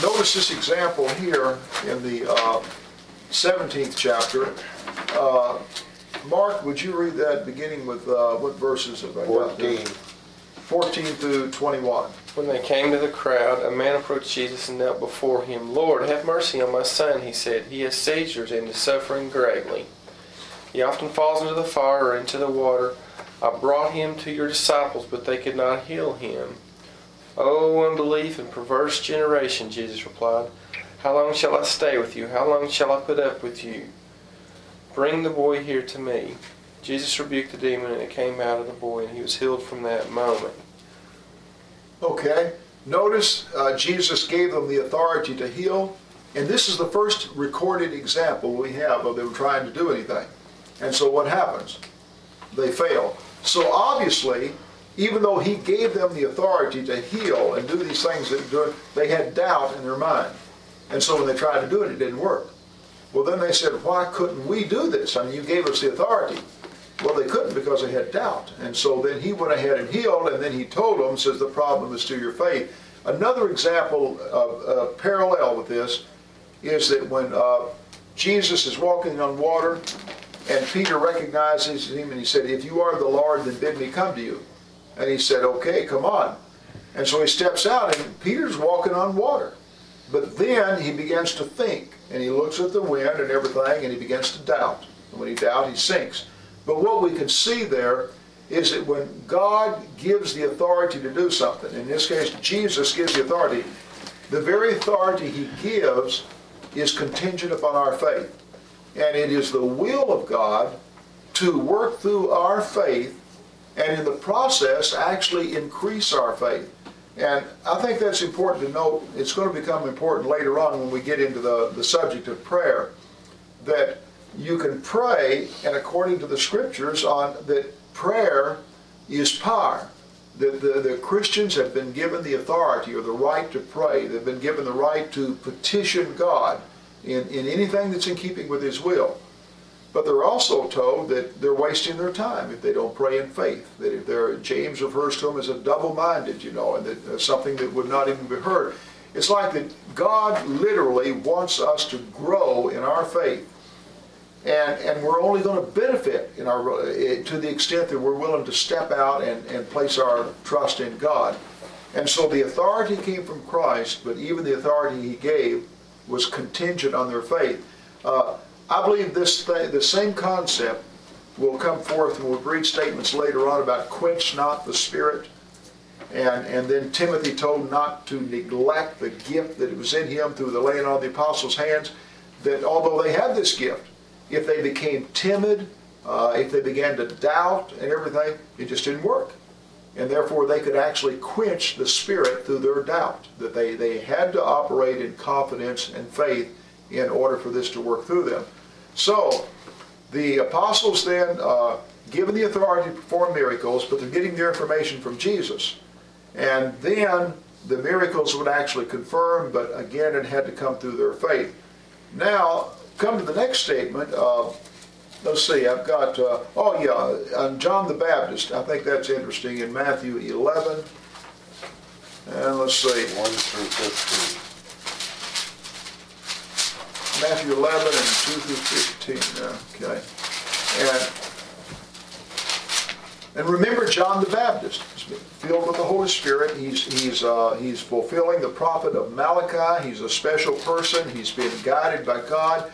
notice this example here in the uh, 17th chapter. Uh, Mark, would you read that beginning with uh, what verses have I got 14. 14 through 21. When they came to the crowd, a man approached Jesus and knelt before him. Lord, have mercy on my son, he said. He has seizures and is suffering greatly. He often falls into the fire or into the water. I brought him to your disciples, but they could not heal him. O unbelief and perverse generation, Jesus replied. How long shall I stay with you? How long shall I put up with you? Bring the boy here to me. Jesus rebuked the demon, and it came out of the boy, and he was healed from that moment. Okay, notice uh, Jesus gave them the authority to heal, and this is the first recorded example we have of them trying to do anything. And so what happens? They fail. So obviously, even though he gave them the authority to heal and do these things that they had doubt in their mind. And so when they tried to do it, it didn't work. Well, then they said, why couldn't we do this? I mean, you gave us the authority. Well, they couldn't because they had doubt. And so then he went ahead and healed, and then he told them, says, the problem is to your faith. Another example of uh, parallel with this is that when uh, Jesus is walking on water, and Peter recognizes him, and he said, if you are the Lord, then bid me come to you. And he said, okay, come on. And so he steps out, and Peter's walking on water. But then he begins to think, and he looks at the wind and everything, and he begins to doubt. And when he doubts, he sinks. But what we can see there is that when God gives the authority to do something, in this case, Jesus gives the authority, the very authority he gives is contingent upon our faith. And it is the will of God to work through our faith and in the process actually increase our faith. And I think that's important to note. It's going to become important later on when we get into the, the subject of prayer that you can pray and according to the scriptures on that prayer is power. That the, the Christians have been given the authority or the right to pray. They've been given the right to petition God in, in anything that's in keeping with His will. But they're also told that they're wasting their time if they don't pray in faith. That if they're, James refers to them as a double-minded, you know, and that uh, something that would not even be heard. It's like that God literally wants us to grow in our faith. And, and we're only going to benefit in our, uh, to the extent that we're willing to step out and, and place our trust in God. And so the authority came from Christ, but even the authority he gave was contingent on their faith. Uh, I believe this the same concept will come forth and we'll read statements later on about quench not the spirit. And, and then Timothy told not to neglect the gift that was in him through the laying on of the apostles' hands. That although they had this gift, if they became timid, uh, if they began to doubt and everything, it just didn't work. And therefore they could actually quench the spirit through their doubt. That they, they had to operate in confidence and faith in order for this to work through them. So, the apostles then, uh, given the authority to perform miracles, but they're getting their information from Jesus. And then the miracles would actually confirm, but again, it had to come through their faith. Now, come to the next statement. Uh, let's see, I've got, uh, oh yeah, John the Baptist. I think that's interesting in Matthew 11. And let's see. 1 through 15. Matthew 11 and 2 through 15. Okay. And, and remember John the Baptist. He's filled with the Holy Spirit. He's, he's, uh, he's fulfilling the prophet of Malachi. He's a special person. He's been guided by God.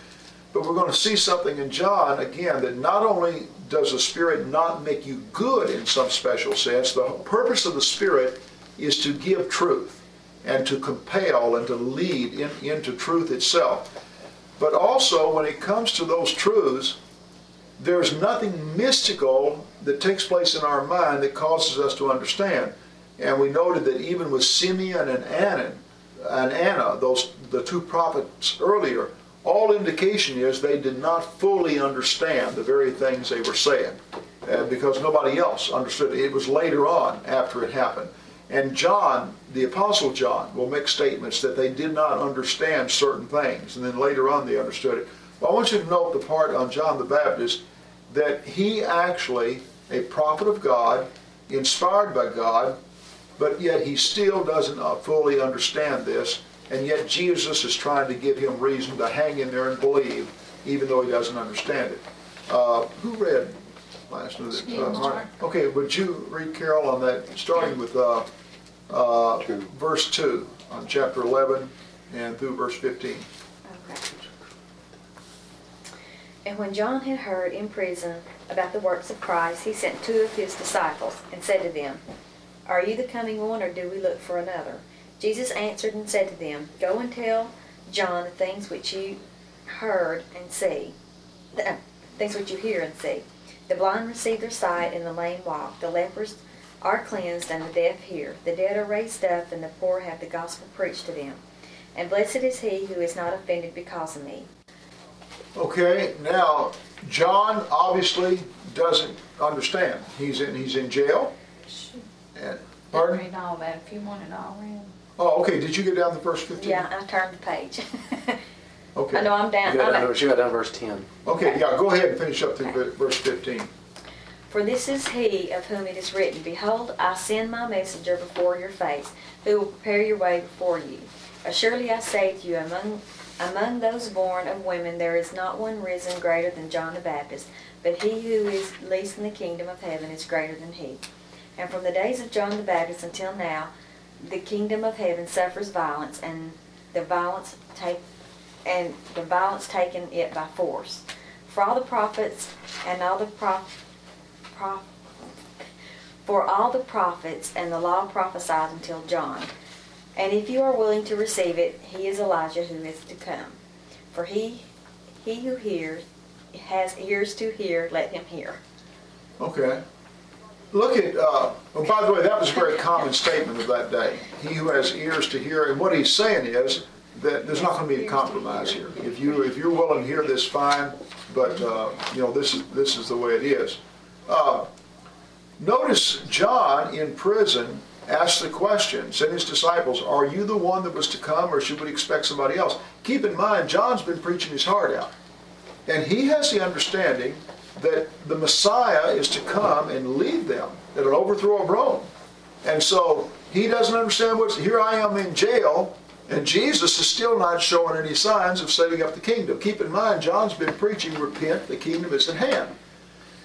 But we're going to see something in John, again, that not only does the Spirit not make you good in some special sense, the purpose of the Spirit is to give truth and to compel and to lead in, into truth itself. But also, when it comes to those truths, there's nothing mystical that takes place in our mind that causes us to understand. And we noted that even with Simeon and Anna, and Anna, those the two prophets earlier, all indication is they did not fully understand the very things they were saying, uh, because nobody else understood it. It was later on after it happened. And John, the Apostle John, will make statements that they did not understand certain things, and then later on they understood it. But I want you to note the part on John the Baptist that he actually, a prophet of God, inspired by God, but yet he still doesn't uh, fully understand this, and yet Jesus is trying to give him reason to hang in there and believe, even though he doesn't understand it. Uh, who read last night? Uh, Okay, would you read Carol on that, starting with uh, uh, verse 2 on chapter 11 and through verse 15? Okay. And when John had heard in prison about the works of Christ, he sent two of his disciples and said to them, Are you the coming one, or do we look for another? Jesus answered and said to them, Go and tell John the things which you heard and see, the things which you hear and see. The blind receive their sight, and the lame walk. The lepers are cleansed, and the deaf hear. The dead are raised up, and the poor have the gospel preached to them. And blessed is he who is not offended because of me. Okay, now, John obviously doesn't understand. He's in, he's in jail. And, pardon? read all that if you want it all read. Oh, okay, did you get down to verse 15? Yeah, I turned the page. Okay. I know I'm down. You got I'm down, to- she got down verse 10. Okay, yeah, go ahead and finish up through ver- verse 15. For this is he of whom it is written, Behold, I send my messenger before your face, who will prepare your way before you. Surely I say to you, among among those born of women there is not one risen greater than John the Baptist, but he who is least in the kingdom of heaven is greater than he. And from the days of John the Baptist until now, the kingdom of heaven suffers violence, and the violence take and the violence taken it by force. For all the prophets and all the prophets Pro- For all the prophets and the law prophesied until John. And if you are willing to receive it, he is Elijah who is to come. For he, he who hears, has ears to hear, let him hear. Okay. Look at, uh, oh, by the way, that was a very common statement of that day. He who has ears to hear, and what he's saying is that there's not going to be a compromise here. If you, if you're willing to hear this, fine, but, uh, you know, this is, this is the way it is. Uh, Notice John in prison asked the question, sent his disciples, are you the one that was to come or should we expect somebody else? Keep in mind, John's been preaching his heart out. And he has the understanding that the Messiah is to come and lead them at an overthrow of Rome. And so he doesn't understand what's, here I am in jail, and Jesus is still not showing any signs of setting up the kingdom. Keep in mind, John's been preaching, repent, the kingdom is at hand.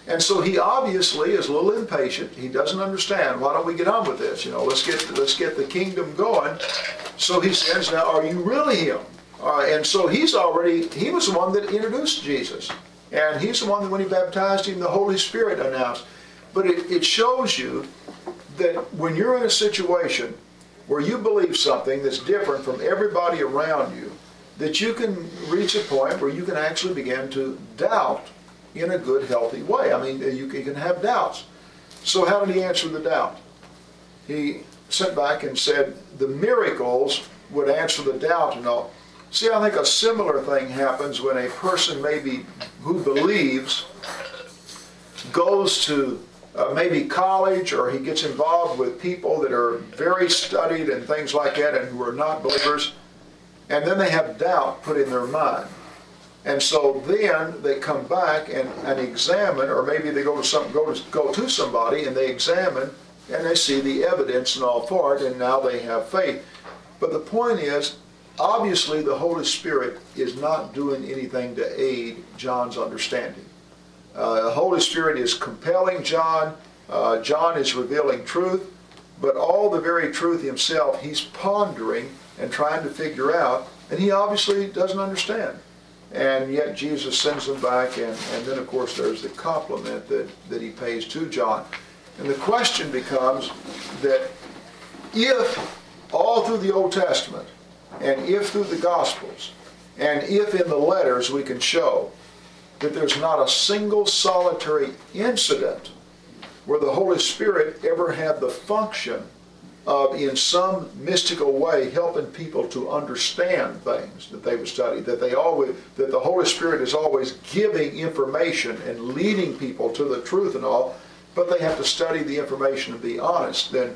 And so he obviously is a little impatient. He doesn't understand. Why don't we get on with this? You know, let's get let's get the kingdom going. So he says, "Now, are you really him?" Uh, and so he's already he was the one that introduced Jesus, and he's the one that when he baptized him, the Holy Spirit announced. But it, it shows you that when you're in a situation where you believe something that's different from everybody around you, that you can reach a point where you can actually begin to doubt in a good, healthy way. I mean, you can, have doubts. So how did he answer the doubt? He sent back and said the miracles would answer the doubt and all. See, I think a similar thing happens when a person maybe who believes goes to uh, maybe college or he gets involved with people that are very studied and things like that and who are not believers, and then they have doubt put in their mind. And so then they come back and, and examine, or maybe they go to some go to go to somebody and they examine and they see the evidence and all for it, and now they have faith. But the point is, obviously the Holy Spirit is not doing anything to aid John's understanding. Uh, the Holy Spirit is compelling John. Uh, John is revealing truth, but all the very truth himself, he's pondering and trying to figure out, and he obviously doesn't understand. And yet Jesus sends them back, and, and then of course there's the compliment that, that he pays to John. And the question becomes that if all through the Old Testament, and if through the Gospels, and if in the letters we can show that there's not a single solitary incident where the Holy Spirit ever had the function in some mystical way, helping people to understand things that they would study. That they always, that the Holy Spirit is always giving information and leading people to the truth and all, but they have to study the information and be honest. Then,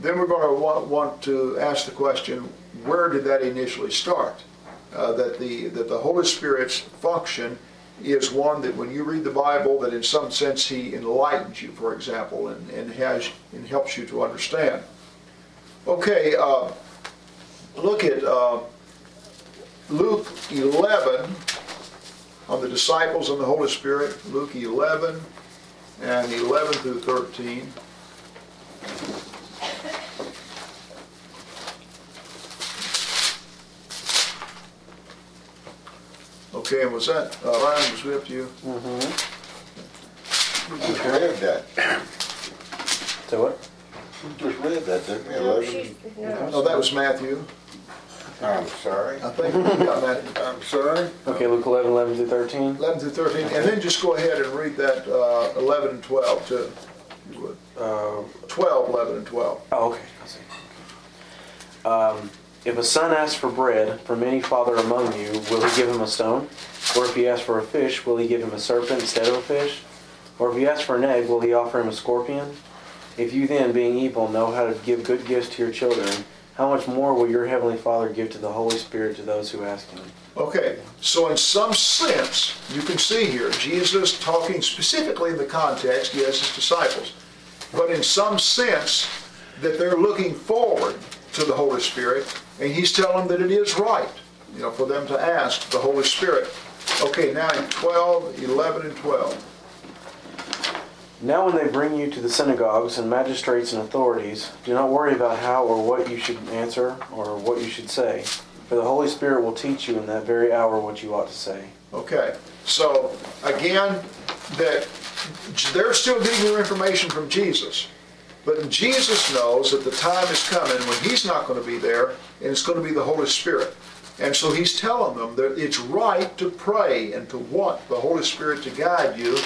then we're going to want, want to ask the question: Where did that initially start? uh, that the, that the Holy Spirit's function is one that when you read the Bible, that in some sense He enlightens you, for example, and, and has, and helps you to understand. Okay, uh, look at uh, Luke 11 on the disciples and the Holy Spirit, Luke 11 and 11 through 13. Okay, and was that, uh, Ryan, was we up to you? We just read that. So what? We just read that, didn't we? No, Eleven? she's, no. Oh, that was Matthew. I'm sorry. I think we got Matthew. I'm sorry. Okay, Luke 11, 11 through 13. 11 through 13, and then just go ahead and read that uh, 11 and 12 too, if you would. Uh, 12, 11, and 12. Oh, okay. I see. Um, if a son asks for bread from any father among you, will he give him a stone? Or if he asks for a fish, will he give him a serpent instead of a fish? Or if he asks for an egg, will he offer him a scorpion? If you then, being evil, know how to give good gifts to your children, how much more will your heavenly Father give to the Holy Spirit to those who ask him? Okay, so in some sense, you can see here, Jesus talking specifically in the context, he has his disciples, but in some sense, that they're looking forward to the Holy Spirit, and he's telling them that it is right, you know, for them to ask the Holy Spirit. Okay, now in 12, 11, and 12. Now, when they bring you to the synagogues and magistrates and authorities, do not worry about how or what you should answer or what you should say, for the Holy Spirit will teach you in that very hour what you ought to say. Okay, so again, that they're still getting their information from Jesus. But Jesus knows that the time is coming when he's not going to be there, and it's going to be the Holy Spirit. And so he's telling them that it's right to pray and to want the Holy Spirit to guide you.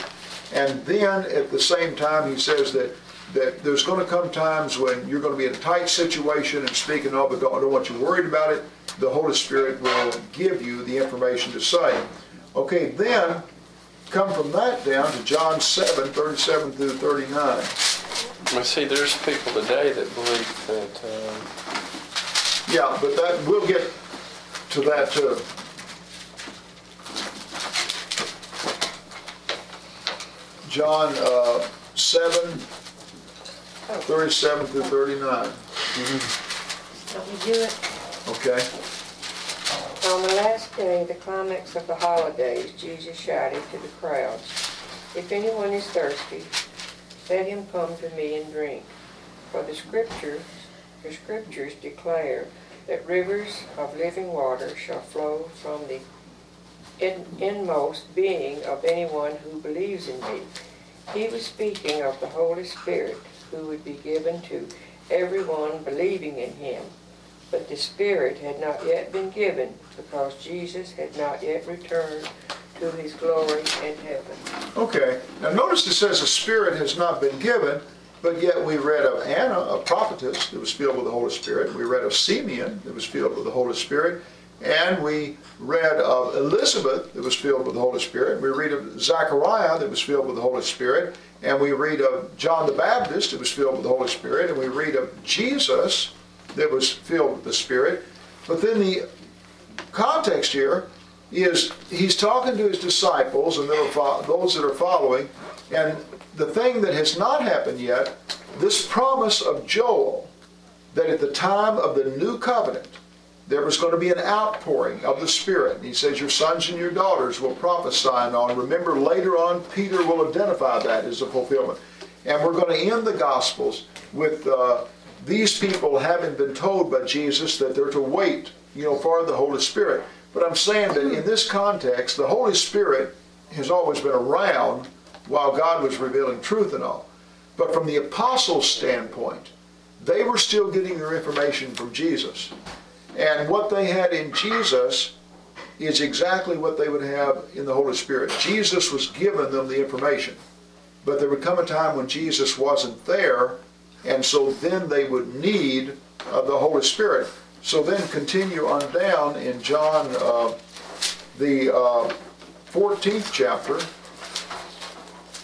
And then at the same time, he says that, that there's going to come times when you're going to be in a tight situation and speaking of, but don't, I don't want you worried about it. The Holy Spirit will give you the information to say. Okay, then come from that down to John 7, 37 through 39. I see there's people today that believe that, uh, Yeah, but that, we'll get to that too. John uh, 7, 37 through 39. Let me do it. Okay? On the last day, the climax of the holidays, Jesus shouted to the crowds, If anyone is thirsty, let him come to me and drink. For the scriptures, the scriptures declare that rivers of living water shall flow from the in, inmost being of anyone who believes in me. He was speaking of the Holy Spirit who would be given to everyone believing in him. But the Spirit had not yet been given because Jesus had not yet returned to his glory in heaven. Okay. Now notice it says the Spirit has not been given, but yet we read of Anna, a prophetess that was filled with the Holy Spirit. We read of Simeon that was filled with the Holy Spirit. And we read of Elizabeth that was filled with the Holy Spirit. We read of Zechariah that was filled with the Holy Spirit. And we read of John the Baptist that was filled with the Holy Spirit. And we read of Jesus that was filled with the Spirit. But then the context here is he's talking to his disciples and those that are following. And the thing that has not happened yet, this promise of Joel, that at the time of the new covenant, there was going to be an outpouring of the Spirit. And he says, Your sons and your daughters will prophesy and on. Remember, later on, Peter will identify that as a fulfillment. And we're going to end the Gospels with uh, these people having been told by Jesus that they're to wait, you know, for the Holy Spirit. But I'm saying that in this context, the Holy Spirit has always been around while God was revealing truth and all. But from the apostles' standpoint, they were still getting their information from Jesus. And what they had in Jesus is exactly what they would have in the Holy Spirit. Jesus was giving them the information. But there would come a time when Jesus wasn't there, and so then they would need uh, the Holy Spirit. So then continue on down in John, uh, the uh, 14th chapter.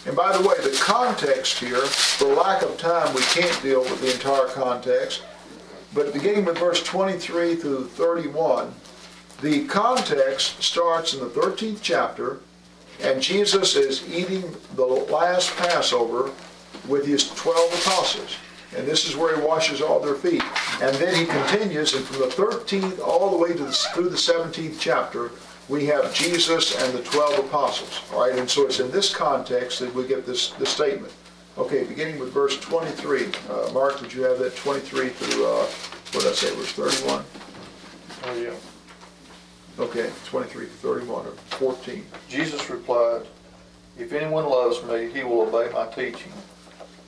And by the way, the context here, for lack of time, we can't deal with the entire context. But beginning with verse 23 through 31, The context starts in the 13th chapter, and Jesus is eating the last Passover with his 12 apostles. And this is where he washes all their feet. And then he continues, and from the 13th all the way to the, through the 17th chapter, we have Jesus and the 12 apostles. All right, and so it's in this context that we get this, this statement. Okay, beginning with verse 23. Uh, Mark, would you have that 23 through, uh, what did I say, verse 31? Oh, yeah. Okay, 23 to 31 or 14. Jesus replied, If anyone loves me, he will obey my teaching.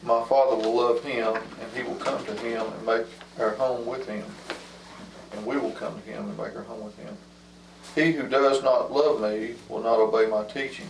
My Father will love him, and he will come to him and make our home with him. And we will come to him and make our home with him. He who does not love me will not obey my teaching.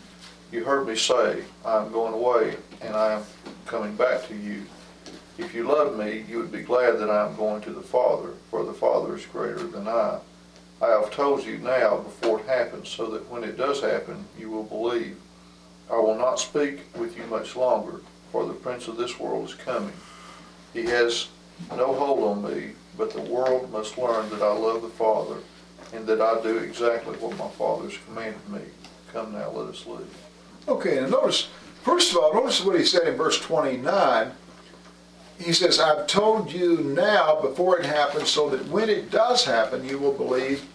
You heard me say, I am going away and I am coming back to you. If you loved me, you would be glad that I am going to the Father, for the Father is greater than I. I have told you now before it happens, so that when it does happen, you will believe. I will not speak with you much longer, for the prince of this world is coming. He has no hold on me, but the world must learn that I love the Father, and that I do exactly what my Father has commanded me. Come now, let us leave. Okay, and notice, first of all, notice what he said in verse 29. He says, I've told you now before it happens, so that when it does happen, you will believe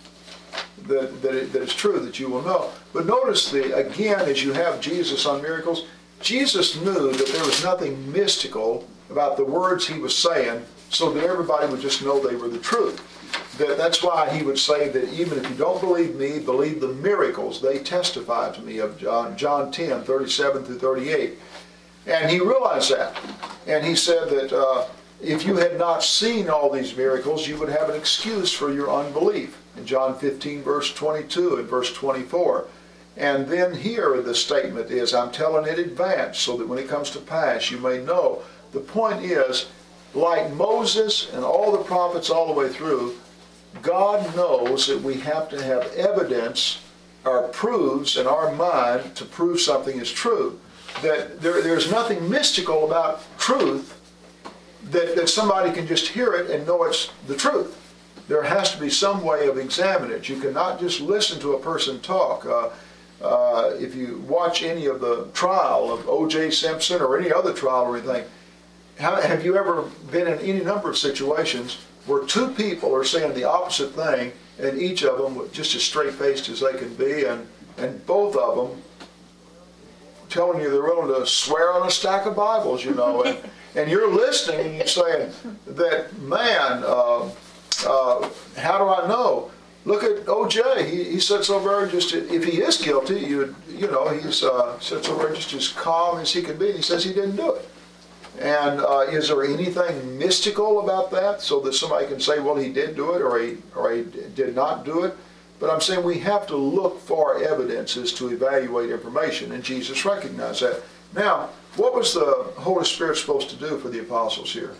that, that, it, that it's true, that you will know. But notice the again, as you have Jesus on miracles, Jesus knew that there was nothing mystical about the words he was saying, so that everybody would just know they were the truth. That, that's why he would say that even if you don't believe me, believe the miracles. They testify to me of John, John 10, 37 through 38. And he realized that. And he said that uh, if you had not seen all these miracles, you would have an excuse for your unbelief. In John 15, verse 22 and verse 24. And then here the statement is, I'm telling it advance so that when it comes to pass, you may know. The point is, like Moses and all the prophets all the way through, God knows that we have to have evidence or proofs in our mind to prove something is true. That there, there's nothing mystical about truth that, that somebody can just hear it and know it's the truth. There has to be some way of examining it. You cannot just listen to a person talk. Uh, uh, if you watch any of the trial of O.J. Simpson or any other trial or anything, have you ever been in any number of situations where two people are saying the opposite thing and each of them just as straight-faced as they can be and, and both of them telling you they're willing to swear on a stack of Bibles, you know, and, and you're listening and you're saying that, man, uh, uh, how do I know? Look at OJ. He, he sits over just, if he is guilty, you you know, he's uh, sits over just as calm as he can be. And he says he didn't do it. And uh, is there anything mystical about that so that somebody can say, well, he did do it or he, or he did not do it? But I'm saying we have to look for evidences to evaluate information, and Jesus recognized that. Now, what was the Holy Spirit supposed to do for the apostles here?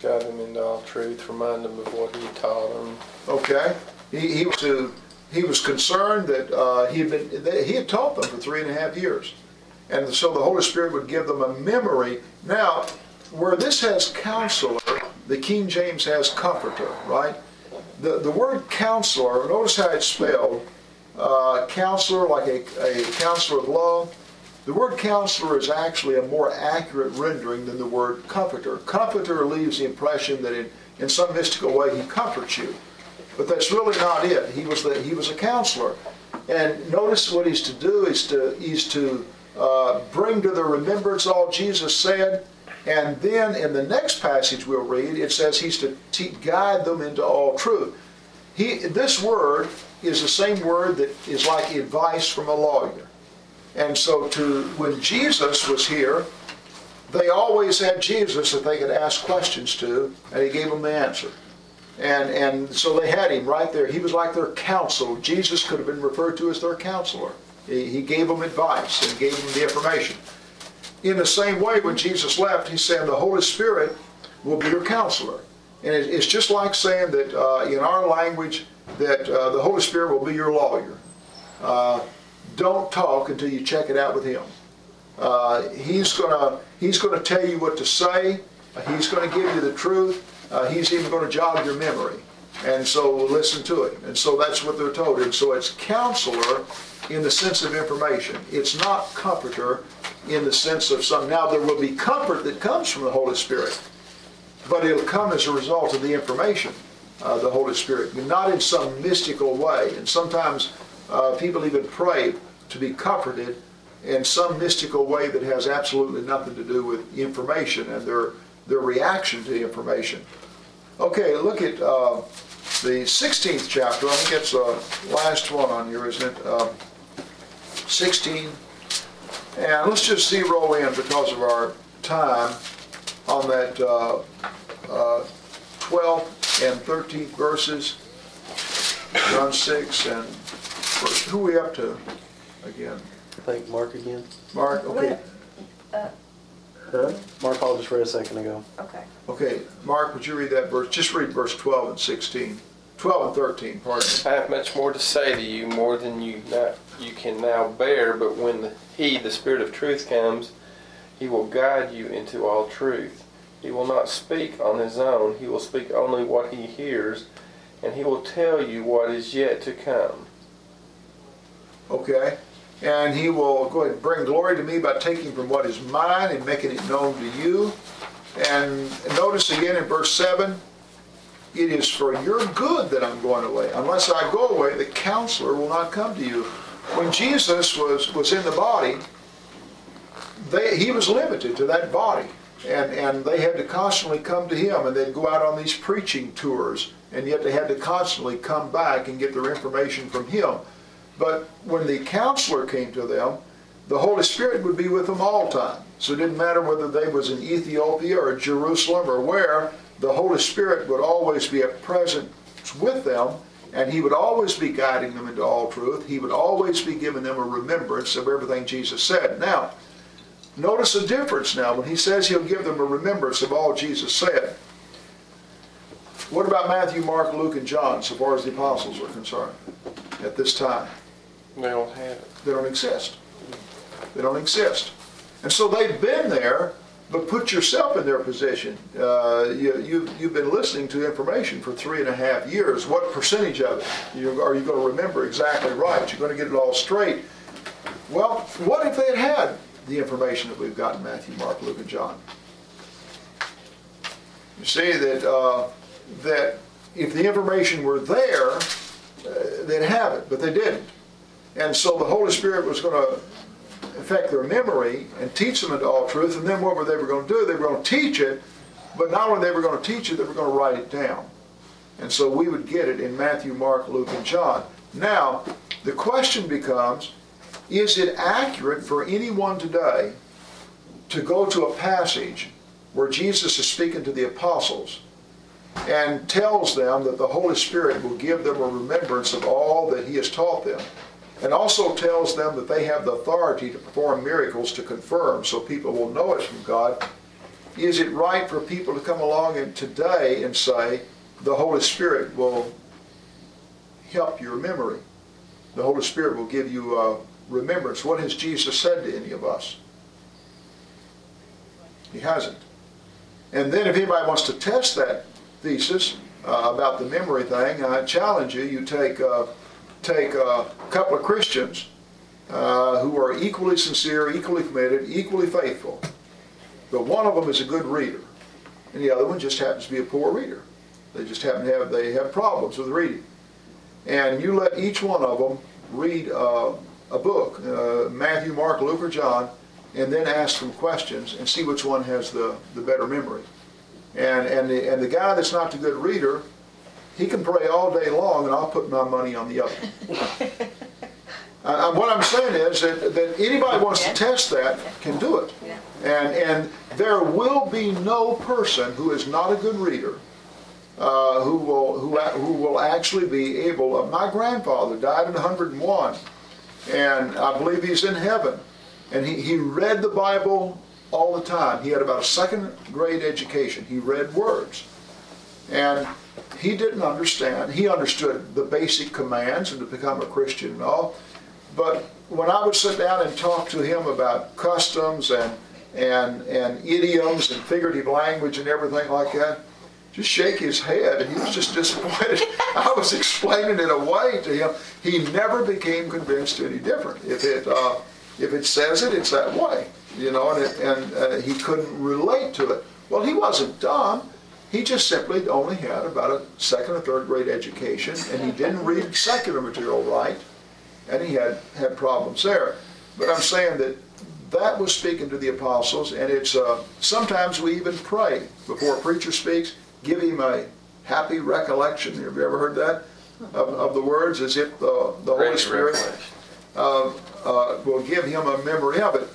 Guide them into all truth, remind them of what he taught them. Okay, he, he was to, he was concerned that uh, he had been that he had taught them for three and a half years, and so the Holy Spirit would give them a memory. Now, where this has counselor, the King James has comforter, right? The the word counselor. Notice how it's spelled. Uh, counselor, like a, a counselor of love. The word counselor is actually a more accurate rendering than the word comforter. Comforter leaves the impression that in, in some mystical way he comforts you. But that's really not it. He was, the, he was a counselor. And notice what he's to do is to, he's to uh, bring to the remembrance all Jesus said. And then in the next passage we'll read, it says he's to guide them into all truth. He, this word is the same word that is like advice from a lawyer. And so to when Jesus was here, they always had Jesus that they could ask questions to, and he gave them the answer. And, and so they had him right there. He was like their counselor. Jesus could have been referred to as their counselor. He, gave them advice and gave them the information. In the same way, when Jesus left, he said, the Holy Spirit will be your counselor. And it, it's just like saying that uh, in our language, that uh, the Holy Spirit will be your lawyer. Uh, don't talk until you check it out with him. Uh, he's gonna he's gonna tell you what to say. He's gonna give you the truth. Uh, he's even gonna jog your memory. And so listen to it. And so that's what they're told. And so it's counselor in the sense of information. It's not comforter in the sense of some. Now there will be comfort that comes from the Holy Spirit, but it'll come as a result of the information, uh, the Holy Spirit, not in some mystical way. And sometimes uh, people even pray to be comforted in some mystical way that has absolutely nothing to do with information and their their reaction to information. Okay, look at uh, the 16th chapter. I think it's the last one on here, isn't it? Um, 16. And let's just zero in because of our time on that uh, uh, 12th and 13th verses. John 6 and verse, who are we up to again? I think Mark again. Mark, okay. Huh? Mark, I'll just read a second ago. Okay. Okay, Mark, would you read that verse? Just read verse 12 and 16. 12 and 13, pardon me. I have much more to say to you, more than you not, you can now bear. But when the, He, the Spirit of Truth, comes, He will guide you into all truth. He will not speak on His own. He will speak only what He hears, and He will tell you what is yet to come. Okay? And he will go ahead and bring glory to me by taking from what is mine and making it known to you. And notice again in verse 7 it is for your good that I'm going away. Unless I go away, the counselor will not come to you. When Jesus was, was in the body, they, he was limited to that body. And, and they had to constantly come to him and they'd go out on these preaching tours. And yet they had to constantly come back and get their information from him. But when the counselor came to them, the Holy Spirit would be with them all time. So it didn't matter whether they was in Ethiopia or Jerusalem or where, the Holy Spirit would always be at present with them, and He would always be guiding them into all truth. He would always be giving them a remembrance of everything Jesus said. Now, notice the difference now. When He says He'll give them a remembrance of all Jesus said, what about Matthew, Mark, Luke, and John, so far as the apostles are concerned at this time? They don't have it. They don't exist. They don't exist. And so they've been there, but put yourself in their position. Uh, you, you, you've been listening to information for three and a half years. What percentage of it are you going to remember exactly right? You're going to get it all straight. Well, what if they had had the information that we've got in Matthew, Mark, Luke, and John? You see that, uh, that if the information were there, uh, they'd have it, but they didn't. And so the Holy Spirit was going to affect their memory and teach them into all truth. And then what were they were going to do? They were going to teach it, but not only they were going to teach it, they were going to write it down. And so we would get it in Matthew, Mark, Luke, and John. Now, the question becomes, is it accurate for anyone today to go to a passage where Jesus is speaking to the apostles and tells them that the Holy Spirit will give them a remembrance of all that he has taught them? And also tells them that they have the authority to perform miracles to confirm so people will know it's from God. Is it right for people to come along and today and say the Holy Spirit will help your memory? The Holy Spirit will give you remembrance. What has Jesus said to any of us? He hasn't. And then if anybody wants to test that thesis uh, about the memory thing, I challenge you, you take uh, take a couple of Christians uh, who are equally sincere, equally committed, equally faithful, but one of them is a good reader, and the other one just happens to be a poor reader. They just happen to have they have problems with reading, and you let each one of them read uh, a book, uh, Matthew, Mark, Luke, or John, and then ask them questions and see which one has the, the better memory. And and the, and the guy that's not the good reader he can pray all day long, and I'll put my money on the other. uh, what I'm saying is that, that anybody wants to test that can do it. And, and there will be no person who is not a good reader uh, who will who who will actually be able. Uh, my grandfather died at 101, and I believe he's in heaven. And he, he read the Bible all the time. He had about a second grade education. He read words. And he didn't understand. He understood the basic commands and to become a Christian and all. But when I would sit down and talk to him about customs and and and idioms and figurative language and everything like that, just shake his head and he was just disappointed. I was explaining it away to him. He never became convinced any different. If it uh, if it says it, it's that way, you know. And it, and uh, he couldn't relate to it. Well, he wasn't dumb. He just simply only had about a second or third grade education, and he didn't read secular material right, and he had had problems there. But I'm saying that that was speaking to the apostles, and it's uh, sometimes we even pray before a preacher speaks, give him a happy recollection. Have you ever heard that of, of the words, as if the, the Holy Spirit uh, uh, will give him a memory of it.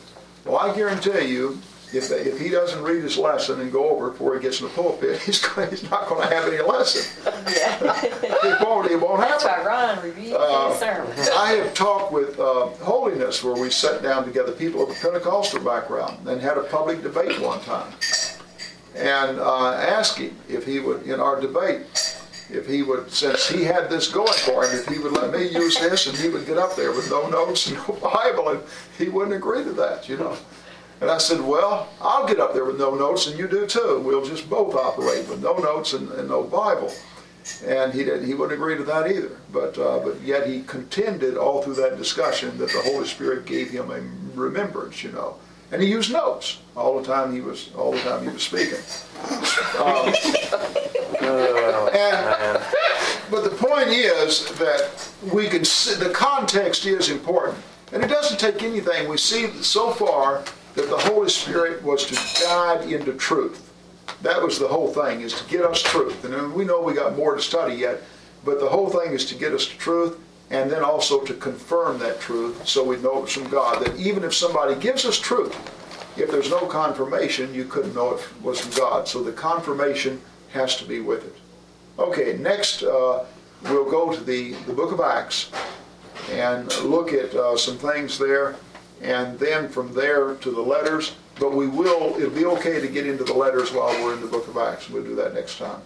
Well, I guarantee you, if, if he doesn't read his lesson and go over it before he gets in the pulpit, he's, he's not going to have any lesson. It won't, it won't That's happen. why Ron reviewed Uh, his sermon. I have talked with uh, Holiness where we sat down together, people of a Pentecostal background, and had a public debate one time. And uh, asked him if he would, in our debate, if he would, since he had this going for him, if he would let me use this and he would get up there with no notes and no Bible, and he wouldn't agree to that, you know. And I said, well, I'll get up there with no notes and you do too. We'll just both operate with no notes and, and no Bible. And he didn't, he wouldn't agree to that either. But, uh, but yet he contended all through that discussion that the Holy Spirit gave him a remembrance, you know. And he used notes all the time he was, all the time he was speaking. Um, Oh, and, but the point is that we can see, the context is important. And it doesn't take anything. We see so far that the Holy Spirit was to guide into truth. That was the whole thing, is to get us truth. And we know we got more to study yet, but the whole thing is to get us to truth and then also to confirm that truth so we know it's from God. That even if somebody gives us truth, if there's no confirmation, you couldn't know it was from God. So the confirmation has to be with it. Okay, next uh, we'll go to the, the book of Acts and look at uh, some things there, and then from there to the letters. But we will, it'll be okay to get into the letters while we're in the book of Acts. We'll do that next time.